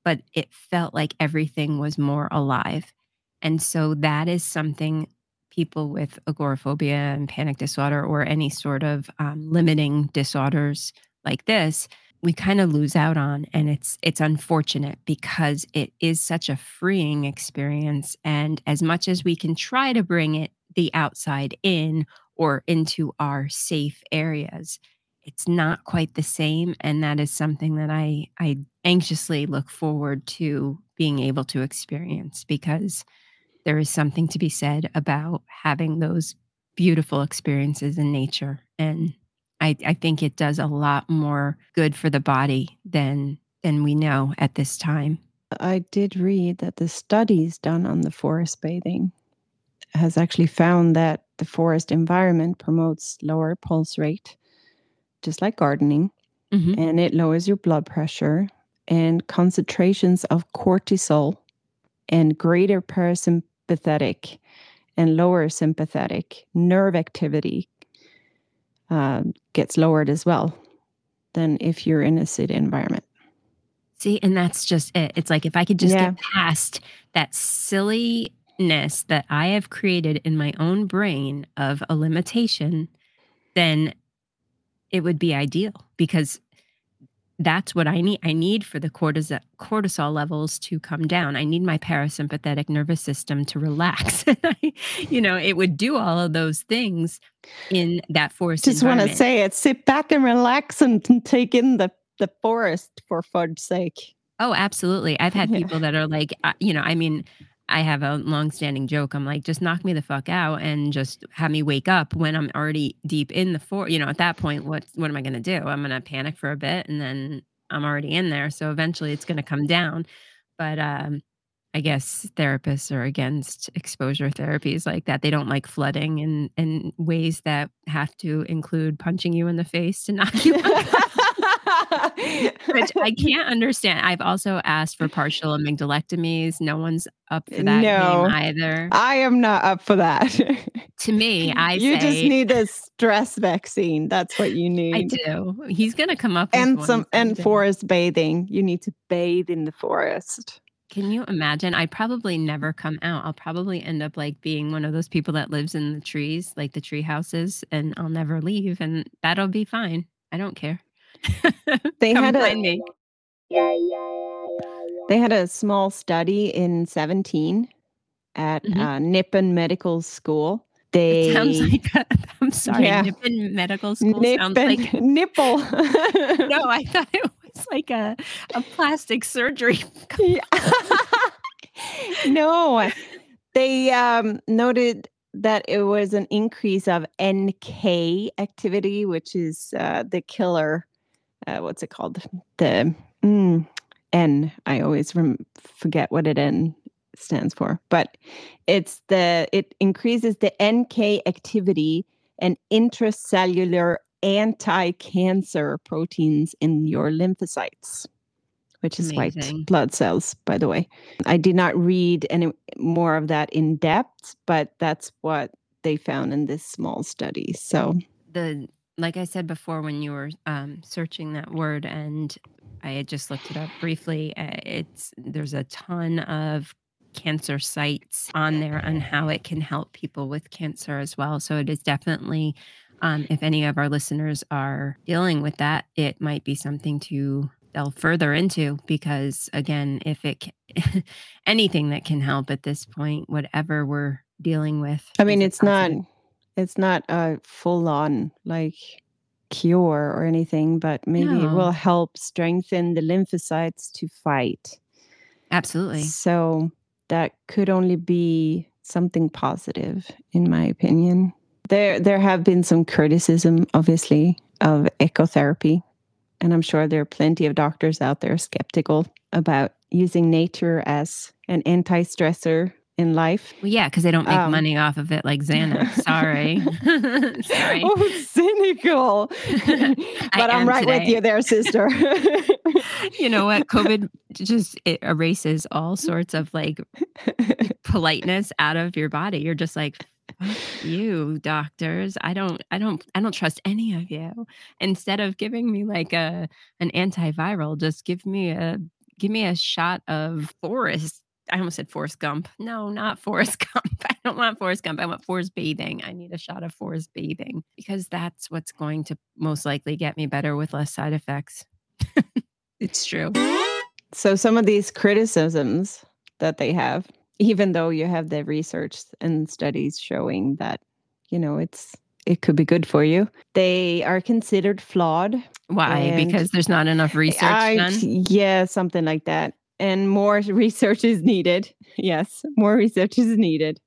[SPEAKER 2] but it felt like everything was more alive. And so that is something people with agoraphobia and panic disorder or any sort of um, limiting disorders like this we kind of lose out on and it's it's unfortunate because it is such a freeing experience and as much as we can try to bring it the outside in or into our safe areas it's not quite the same and that is something that i i anxiously look forward to being able to experience because there is something to be said about having those beautiful experiences in nature. And I, I think it does a lot more good for the body than than we know at this time.
[SPEAKER 1] I did read that the studies done on the forest bathing has actually found that the forest environment promotes lower pulse rate, just like gardening, mm-hmm. and it lowers your blood pressure and concentrations of cortisol and greater parasympathetic and lower sympathetic nerve activity uh, gets lowered as well than if you're in a city environment.
[SPEAKER 2] See, and that's just it. It's like if I could just yeah. get past that silliness that I have created in my own brain of a limitation, then it would be ideal because that's what I need. I need for the cortisol, cortisol levels to come down. I need my parasympathetic nervous system to relax. you know, it would do all of those things in that forest.
[SPEAKER 1] Just want to say it. Sit back and relax and, take in the the forest for fud's sake.
[SPEAKER 2] Oh, absolutely. I've had people that are like, uh, you know, I mean, I have a long-standing joke. I'm like, just knock me the fuck out and just have me wake up when I'm already deep in the fort. You know, at that point, what what am I going to do? I'm going to panic for a bit, and then I'm already in there. So eventually, it's going to come down. But um, I guess therapists are against exposure therapies like that. They don't like flooding in in ways that have to include punching you in the face to knock you. Which I can't understand. I've also asked for partial amygdalectomies. No one's up for that no, either.
[SPEAKER 1] I am not up for that.
[SPEAKER 2] to me, I
[SPEAKER 1] you
[SPEAKER 2] say,
[SPEAKER 1] just need a stress vaccine. That's what you need.
[SPEAKER 2] I do. He's going to come up
[SPEAKER 1] and some and forest bathing. You need to bathe in the forest.
[SPEAKER 2] Can you imagine? I'd probably never come out. I'll probably end up like being one of those people that lives in the trees, like the tree houses, and I'll never leave, and that'll be fine. I don't care.
[SPEAKER 1] they had a me. they had a small study in 17 at mm-hmm. uh, Nippon Medical School. They
[SPEAKER 2] it sounds like i am sorry, yeah. Nippon Medical School
[SPEAKER 1] Nippon,
[SPEAKER 2] sounds like
[SPEAKER 1] nipple.
[SPEAKER 2] no, I thought it was like a a plastic surgery.
[SPEAKER 1] no, they um, noted that it was an increase of NK activity, which is uh, the killer uh, what's it called? The mm, N. I always rem- forget what it N stands for, but it's the it increases the NK activity and intracellular anti-cancer proteins in your lymphocytes which is Amazing. white blood cells by the way i did not read any more of that in depth but that's what they found in this small study so
[SPEAKER 2] the like I said before, when you were um, searching that word, and I had just looked it up briefly, uh, it's there's a ton of cancer sites on there on how it can help people with cancer as well. So it is definitely, um, if any of our listeners are dealing with that, it might be something to delve further into because again, if it can, anything that can help at this point, whatever we're dealing with.
[SPEAKER 1] I mean, it's not it's not a full on like cure or anything, but maybe no. it will help strengthen the lymphocytes to fight.
[SPEAKER 2] Absolutely.
[SPEAKER 1] So that could only be something positive, in my opinion. There, there have been some criticism, obviously, of ecotherapy, and I'm sure there are plenty of doctors out there skeptical about using nature as an anti-stressor in life.
[SPEAKER 2] Well, yeah, because they don't make
[SPEAKER 1] Um,
[SPEAKER 2] money off of it like Xanax. Sorry. Sorry.
[SPEAKER 1] Oh, cynical. but I'm right with you there, sister.
[SPEAKER 2] you know what? COVID just it erases all sorts of like politeness out of your body. You're just like, you doctors. I don't I don't I don't trust any of you. Instead of giving me like a an antiviral, just give me a give me a shot of Forrest. I almost said Forrest Gump. No, not Forrest Gump. I don't want Forrest Gump. I want Forrest bathing. I need a shot of Forrest bathing because that's what's going to most likely get me better with less side effects. it's true.
[SPEAKER 1] so some of these criticisms that they have, even though you have the research and studies showing that, you know, it's it could be good for you, they are considered flawed.
[SPEAKER 2] Why? Because there's not enough research
[SPEAKER 1] I-
[SPEAKER 2] done.
[SPEAKER 1] Yeah, something like that. And more research is needed. Yes, more research is needed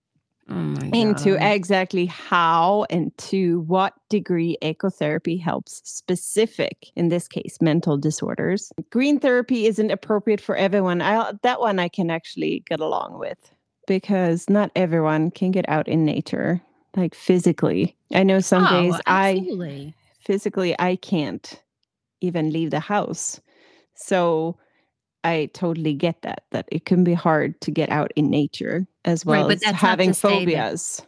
[SPEAKER 2] Oh
[SPEAKER 1] into
[SPEAKER 2] God.
[SPEAKER 1] exactly how and to what degree ecotherapy helps specific, in this case, mental disorders. Green therapy isn't appropriate for everyone. I, that one I can actually get along with because not everyone can get out in nature, like physically. I know some
[SPEAKER 2] Oh,
[SPEAKER 1] days I physically I can't even leave the house. So I totally get that that it can be hard to get out in nature as
[SPEAKER 2] Right,
[SPEAKER 1] well
[SPEAKER 2] but
[SPEAKER 1] as having
[SPEAKER 2] say that-
[SPEAKER 1] phobias.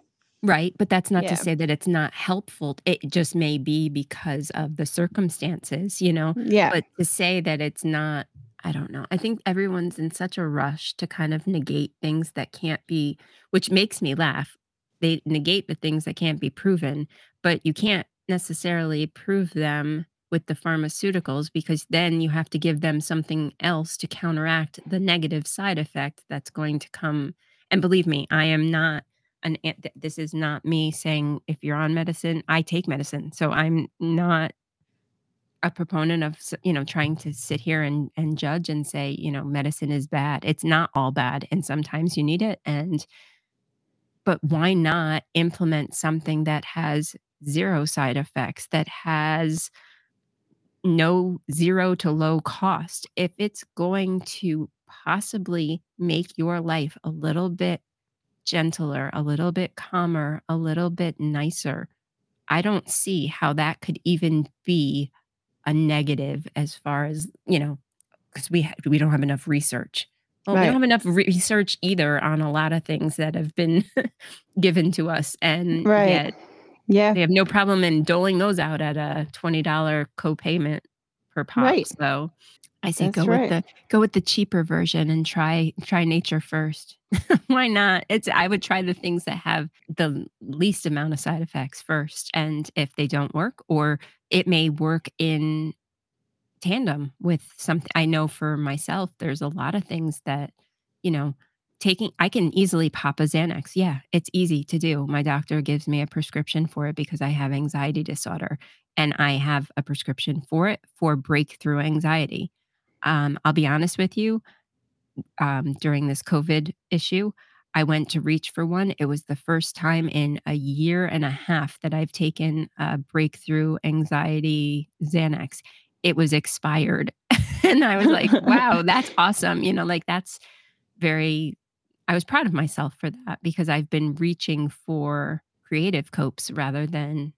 [SPEAKER 2] Right, but that's not
[SPEAKER 1] Yeah.
[SPEAKER 2] to say that it's not helpful. It just may be because of the circumstances, you know.
[SPEAKER 1] Yeah.
[SPEAKER 2] But to say that it's not, I don't know. I think everyone's in such a rush to kind of negate things that can't be, which makes me laugh. They negate the things that can't be proven, but you can't necessarily prove them with the pharmaceuticals because then you have to give them something else to counteract the negative side effect that's going to come. And believe me, I am not an this is not me saying if you're on medicine, I take medicine. So I'm not a proponent of you know trying to sit here and and judge and say you know medicine is bad it's not all bad and sometimes you need it and but why not implement something that has zero side effects that has no zero to low cost if it's going to possibly make your life a little bit gentler a little bit calmer a little bit nicer i don't see how that could even be a negative as far as you know because we ha- we don't have enough research well, we don't have enough re- research either on a lot of things that have been given to us and
[SPEAKER 1] Right.
[SPEAKER 2] yet
[SPEAKER 1] Yeah.
[SPEAKER 2] they have no problem in doling those out at a $20 copayment per pop
[SPEAKER 1] Right.
[SPEAKER 2] so i say
[SPEAKER 1] That's
[SPEAKER 2] go
[SPEAKER 1] right.
[SPEAKER 2] with the go with the cheaper version and try try nature first why not it's i would try the things that have the least amount of side effects first and if they don't work or it may work in tandem with something i know for myself there's a lot of things that you know taking i can easily pop a xanax. Yeah it's easy to do. My doctor gives me a prescription for it because i have anxiety disorder and i have a prescription for it for breakthrough anxiety. Um, i'll be honest with you um, during this covid issue i went to reach for one. It was the first time in a year and a half that i've taken a breakthrough anxiety xanax. It was expired. And i was like wow that's awesome. You know like that's very i was proud of myself for that because i've been reaching for creative copes rather than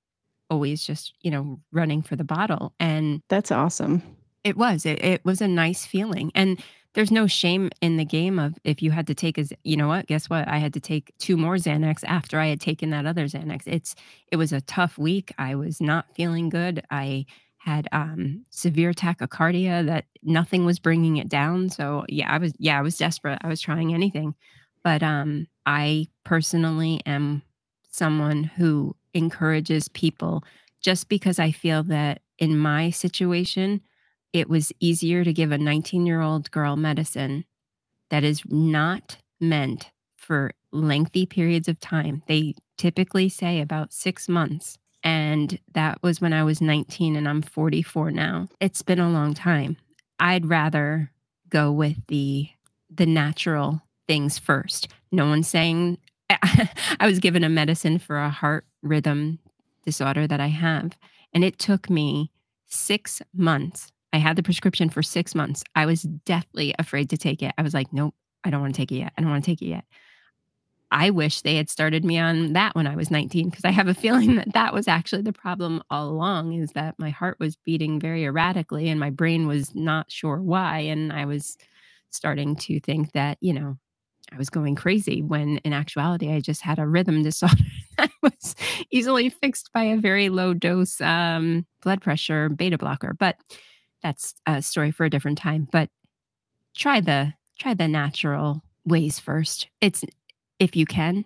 [SPEAKER 2] always just you know running for the bottle and
[SPEAKER 1] That's awesome.
[SPEAKER 2] it was it, it was a nice feeling and there's no shame in the game of if you had to take as you know what guess what i had to take two more xanax after i had taken that other xanax it's it was a tough week i was not feeling good i had um severe tachycardia that nothing was bringing it down so yeah i was yeah i was desperate i was trying anything but um i personally am someone who encourages people just because i feel that in my situation it was easier to give a 19 year old girl medicine that is not meant for lengthy periods of time. They typically say about six months. And that was when I was 19 and I'm 44 now. It's been a long time. I'd rather go with the the natural things first. No one's saying I was given a medicine for a heart rhythm disorder that I have. And it took me six months. I had the prescription for six months. I was deathly afraid to take it. I was like, nope, I don't want to take it yet. I don't want to take it yet. I wish they had started me on that when I was 19 because I have a feeling that that was actually the problem all along is that my heart was beating very erratically and my brain was not sure why and I was starting to think that, you know, I was going crazy when in actuality I just had a rhythm disorder that was easily fixed by a very low dose um, blood pressure beta blocker. But that's a story for a different time. But try the try the natural ways first. It's if you can,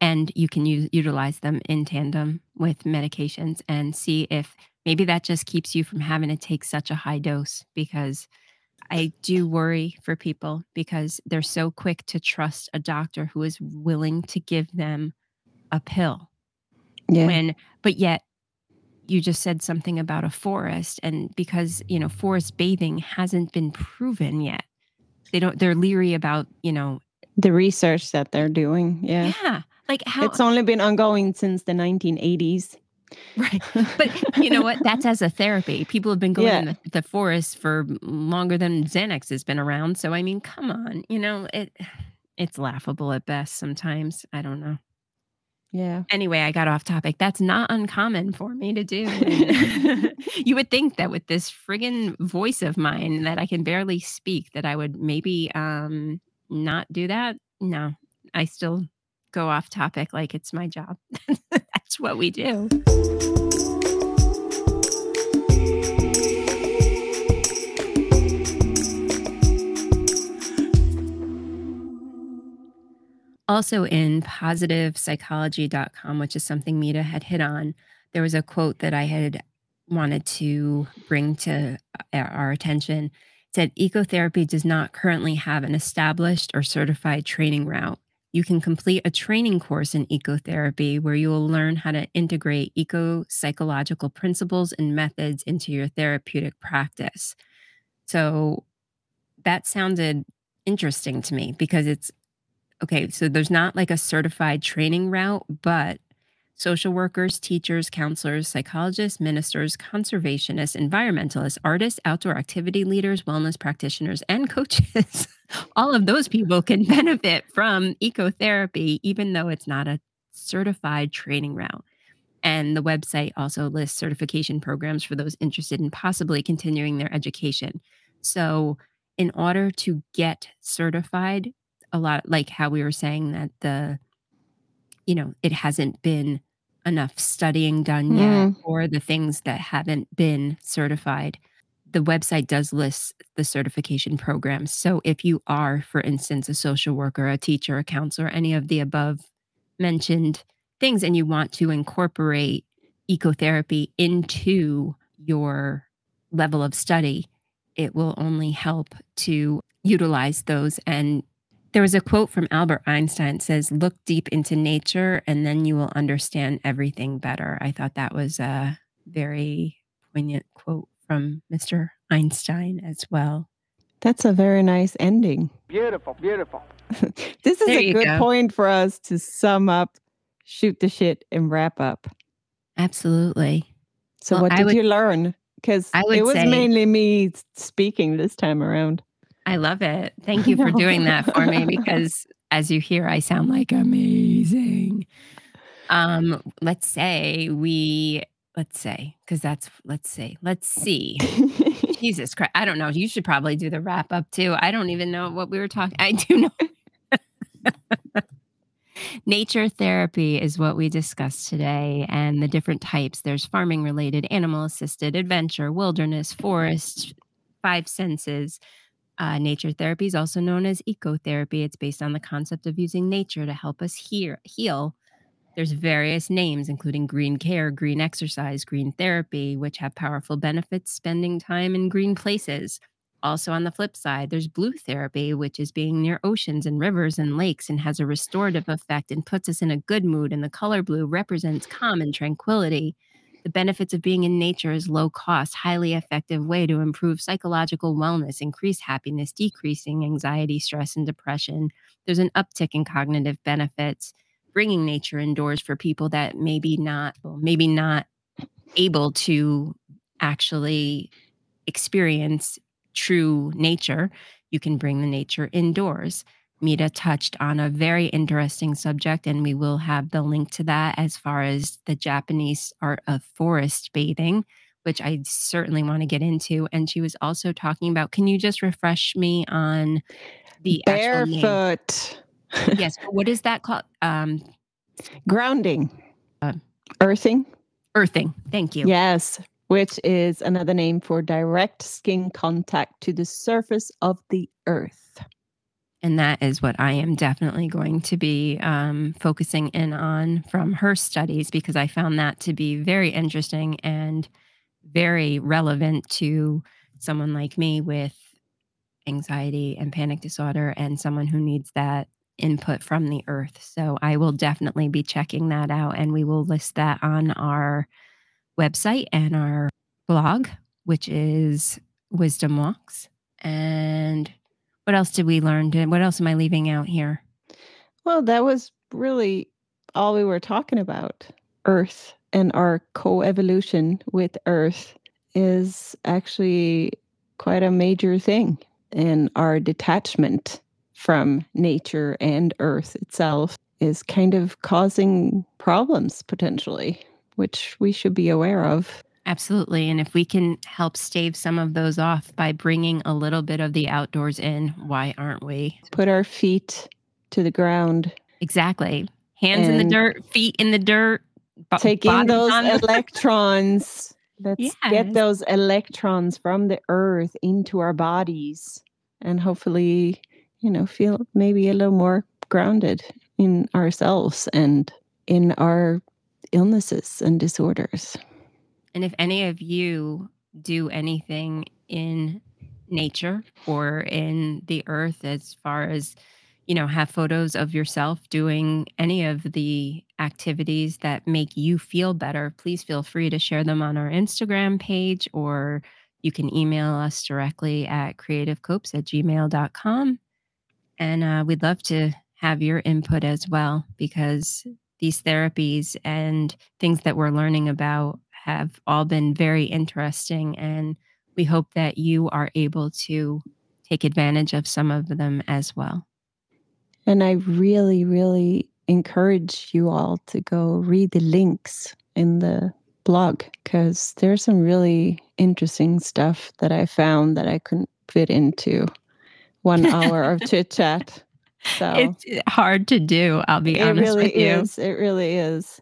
[SPEAKER 2] and you can use, utilize them in tandem with medications and see if maybe that just keeps you from having to take such a high dose because I do worry for people because they're so quick to trust a doctor who is willing to give them a pill. Yeah. When but yet you just said something about a forest and because, you know, forest bathing hasn't been proven yet. They don't they're leery about, you know,
[SPEAKER 1] the research that they're doing. Yeah.
[SPEAKER 2] Yeah. Like how
[SPEAKER 1] it's only been ongoing since the 1980s.
[SPEAKER 2] Right. But you know what? That's as a therapy. People have been going yeah. in the, the, forest for longer than Xanax has been around. So I mean, come on. You know, it it's laughable at best sometimes. I don't know.
[SPEAKER 1] Yeah.
[SPEAKER 2] Anyway, I got off topic. That's not uncommon for me to do. you would think that with this friggin' voice of mine that I can barely speak, that I would maybe um not do that. No, I still go off topic like it's my job. What we do. Also, in positivepsychology.com, which is something Mita had hit on, there was a quote that I had wanted to bring to uh, our attention. It said, Ecotherapy does not currently have an established or certified training route. You can complete a training course in ecotherapy where you will learn how to integrate eco psychological principles and methods into your therapeutic practice. So that sounded interesting to me because it's okay. So there's not like a certified training route, but social workers, teachers, counselors, psychologists, ministers, conservationists, environmentalists, artists, outdoor activity leaders, wellness practitioners, and coaches. All of those people can benefit from ecotherapy, even though it's not a certified training route. And the website also lists certification programs for those interested in possibly continuing their education. So, in order to get certified, a lot like how we were saying that the you know, it hasn't been enough studying done yet mm. or the things that haven't been certified. The website does list the certification programs. So if you are, for instance, a social worker, a teacher, a counselor, any of the above mentioned things, and you want to incorporate ecotherapy into your level of study, it will only help to utilize those and there was a quote from Albert Einstein says, "Look deep into nature and then you will understand everything better." I thought that was a very poignant quote from Mr. Einstein as well.
[SPEAKER 1] That's a very nice ending.
[SPEAKER 3] Beautiful, beautiful.
[SPEAKER 1] this is there a good go. point for us to sum up, shoot the shit, and wrap up.
[SPEAKER 2] Absolutely.
[SPEAKER 1] So, well, what did would, you learn? Because it was say, mainly me speaking this time around.
[SPEAKER 2] I love it. Thank you for doing that for me because as you hear, I sound like amazing. Um, let's say we let's say, because that's let's say, let's see. Jesus Christ. I don't know. You should probably do the wrap up too. I don't even know what we were talking. I do know. Nature therapy is what we discussed today, and the different types. There's farming related, animal assisted, adventure, wilderness, forest, five senses. Uh, nature therapy is also known as ecotherapy. It's based on the concept of using nature to help us hear, heal. There's various names, including green care, green exercise, green therapy, which have powerful benefits spending time in green places. Also, on the flip side, there's blue therapy, which is being near oceans and rivers and lakes and has a restorative effect and puts us in a good mood. And the color blue represents calm and tranquility. The benefits of being in nature is low cost, highly effective way to improve psychological wellness, increase happiness, decreasing anxiety, stress, and depression. There's an uptick in cognitive benefits. Bringing nature indoors for people that maybe not, well, maybe not able to actually experience true nature, you can bring the nature indoors. Mita touched on a very interesting subject, and we will have the link to that as far as the Japanese art of forest bathing, which I certainly want to get into. And she was also talking about, can you just refresh me on the
[SPEAKER 1] barefoot?
[SPEAKER 2] yes. What is that called? Um,
[SPEAKER 1] Grounding, uh, earthing.
[SPEAKER 2] Earthing. Thank you.
[SPEAKER 1] Yes, which is another name for direct skin contact to the surface of the earth.
[SPEAKER 2] And that is what I am definitely going to be um, focusing in on from her studies because I found that to be very interesting and very relevant to someone like me with anxiety and panic disorder and someone who needs that input from the earth. So I will definitely be checking that out and we will list that on our website and our blog, which is Wisdom Walks. And what else did we learn? What else am I leaving out here?
[SPEAKER 1] Well, that was really all we were talking about. Earth and our co-evolution with Earth is actually quite a major thing. And our detachment from nature and Earth itself is kind of causing problems potentially, which we should be aware of.
[SPEAKER 2] Absolutely. And if we can help stave some of those off by bringing a little bit of the outdoors in, why aren't we?
[SPEAKER 1] Put our feet to the ground.
[SPEAKER 2] Exactly. Hands in the dirt, feet in the dirt.
[SPEAKER 1] taking those electrons. Let's yes. get those electrons from the earth into our bodies and hopefully, you know, feel maybe a little more grounded in ourselves and in our illnesses and disorders.
[SPEAKER 2] And if any of you do anything in nature or in the earth as far as you know have photos of yourself doing any of the activities that make you feel better please feel free to share them on our instagram page or you can email us directly at creativecopes at gmail.com and uh, we'd love to have your input as well because these therapies and things that we're learning about have all been very interesting. And we hope that you are able to take advantage of some of them as well.
[SPEAKER 1] And I really, really encourage you all to go read the links in the blog because there's some really interesting stuff that I found that I couldn't fit into one hour of chit chat.
[SPEAKER 2] So it's eh, hard to do. I'll be
[SPEAKER 1] it
[SPEAKER 2] honest
[SPEAKER 1] really
[SPEAKER 2] with you.
[SPEAKER 1] Is. It really is.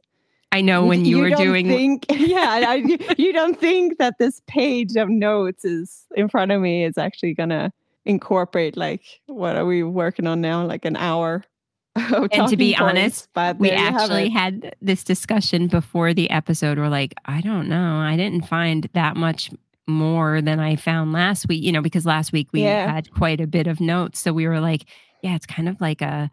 [SPEAKER 2] I know when you, you were doing.
[SPEAKER 1] Think, yeah, I, you don't think that this page of notes is in front of me is actually gonna incorporate like what are we working on now? Like an hour.
[SPEAKER 2] and to be points, honest, but we actually had this discussion before the episode. We're like, I don't know, I didn't find that much more than I found last week. You know, because last week we yeah. had quite a bit of notes, so we were like, yeah, it's kind of like a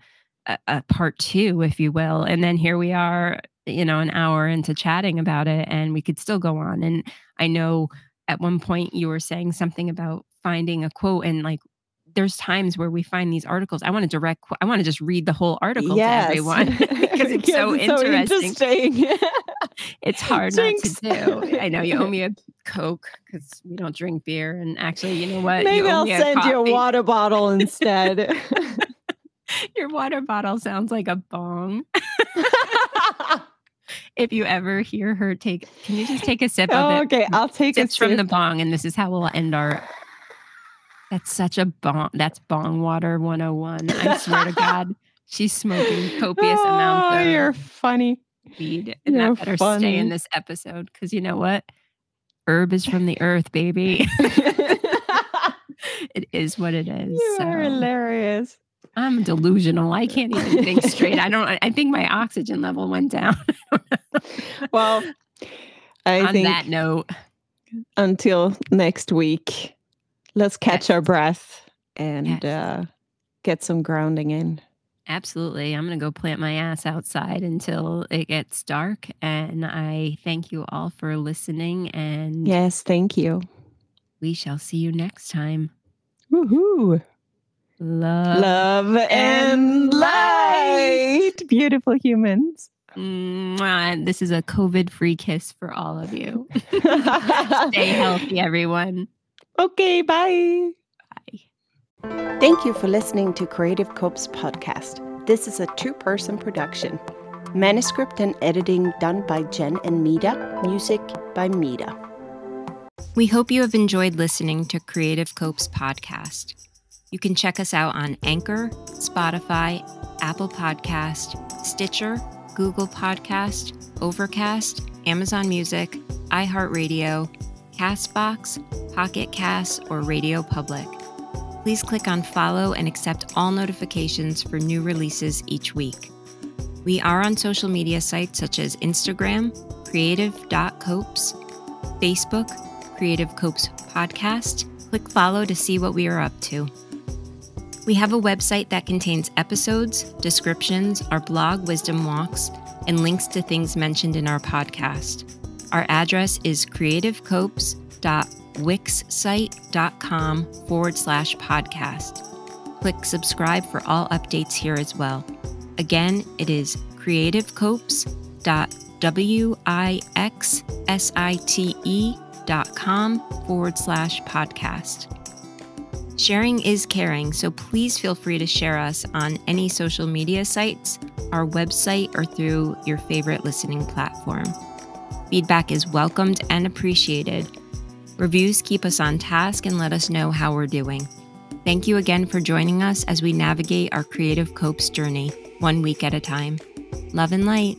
[SPEAKER 2] a, a part two, if you will. And then here we are you know, an hour into chatting about it and we could still go on. And I know at one point you were saying something about finding a quote and like there's times where we find these articles. I want to direct, I want to just read the whole article yes. to everyone because it's, so, it's interesting. so interesting. it's hard Jinx. not to do. I know you owe me a Coke because we don't drink beer. And actually, you know what?
[SPEAKER 1] Maybe I'll send you a water bottle instead.
[SPEAKER 2] Your water bottle sounds like a bong if you ever hear her take, can you just take a sip of
[SPEAKER 1] it? Okay, I'll take
[SPEAKER 2] It's from the bong, and this is how we'll end our. That's such a bong. That's bong water 101. I swear to God, she's smoking copious oh, amounts
[SPEAKER 1] of. You're funny.
[SPEAKER 2] Weed, and you're that better funny. stay in this episode because you know what? Herb is from the earth, baby. it is what it is.
[SPEAKER 1] You so. are hilarious.
[SPEAKER 2] I'm delusional. I can't even think straight. I don't. I think my oxygen level went down.
[SPEAKER 1] well, I
[SPEAKER 2] on
[SPEAKER 1] think
[SPEAKER 2] that note,
[SPEAKER 1] until next week, let's catch yes. our breath and yes. uh, get some grounding in.
[SPEAKER 2] Absolutely. I'm going to go plant my ass outside until it gets dark. And I thank you all for listening. And
[SPEAKER 1] yes, thank you.
[SPEAKER 2] We shall see you next time.
[SPEAKER 1] Woohoo!
[SPEAKER 2] Love,
[SPEAKER 1] love and light. Beautiful humans.
[SPEAKER 2] Mwah. This is a COVID free kiss for all of you. Stay healthy, everyone.
[SPEAKER 1] Okay, bye.
[SPEAKER 2] Bye.
[SPEAKER 1] Thank you for listening to Creative Copes podcast. This is a two person production. Manuscript and editing done by Jen and Mita, music by Mita.
[SPEAKER 5] We hope you have enjoyed listening to Creative Copes podcast. You can check us out on Anchor, Spotify, Apple Podcast, Stitcher, Google Podcast, Overcast, Amazon Music, iHeartRadio, Castbox, Pocket Cast, or Radio Public. Please click on follow and accept all notifications for new releases each week. We are on social media sites such as Instagram, creative.copes, Facebook, Creative Copes Podcast. Click follow to see what we are up to. We have a website that contains episodes, descriptions, our blog, Wisdom Walks, and links to things mentioned in our podcast. Our address is creativecopes.wixsite.com forward slash podcast. Click subscribe for all updates here as well. Again, it is creativecopes.wixsite.com forward slash podcast. Sharing is caring, so please feel free to share us on any social media sites, our website, or through your favorite listening platform. Feedback is welcomed and appreciated. Reviews keep us on task and let us know how we're doing. Thank you again for joining us as we navigate our creative copes journey, one week at a time. Love and light.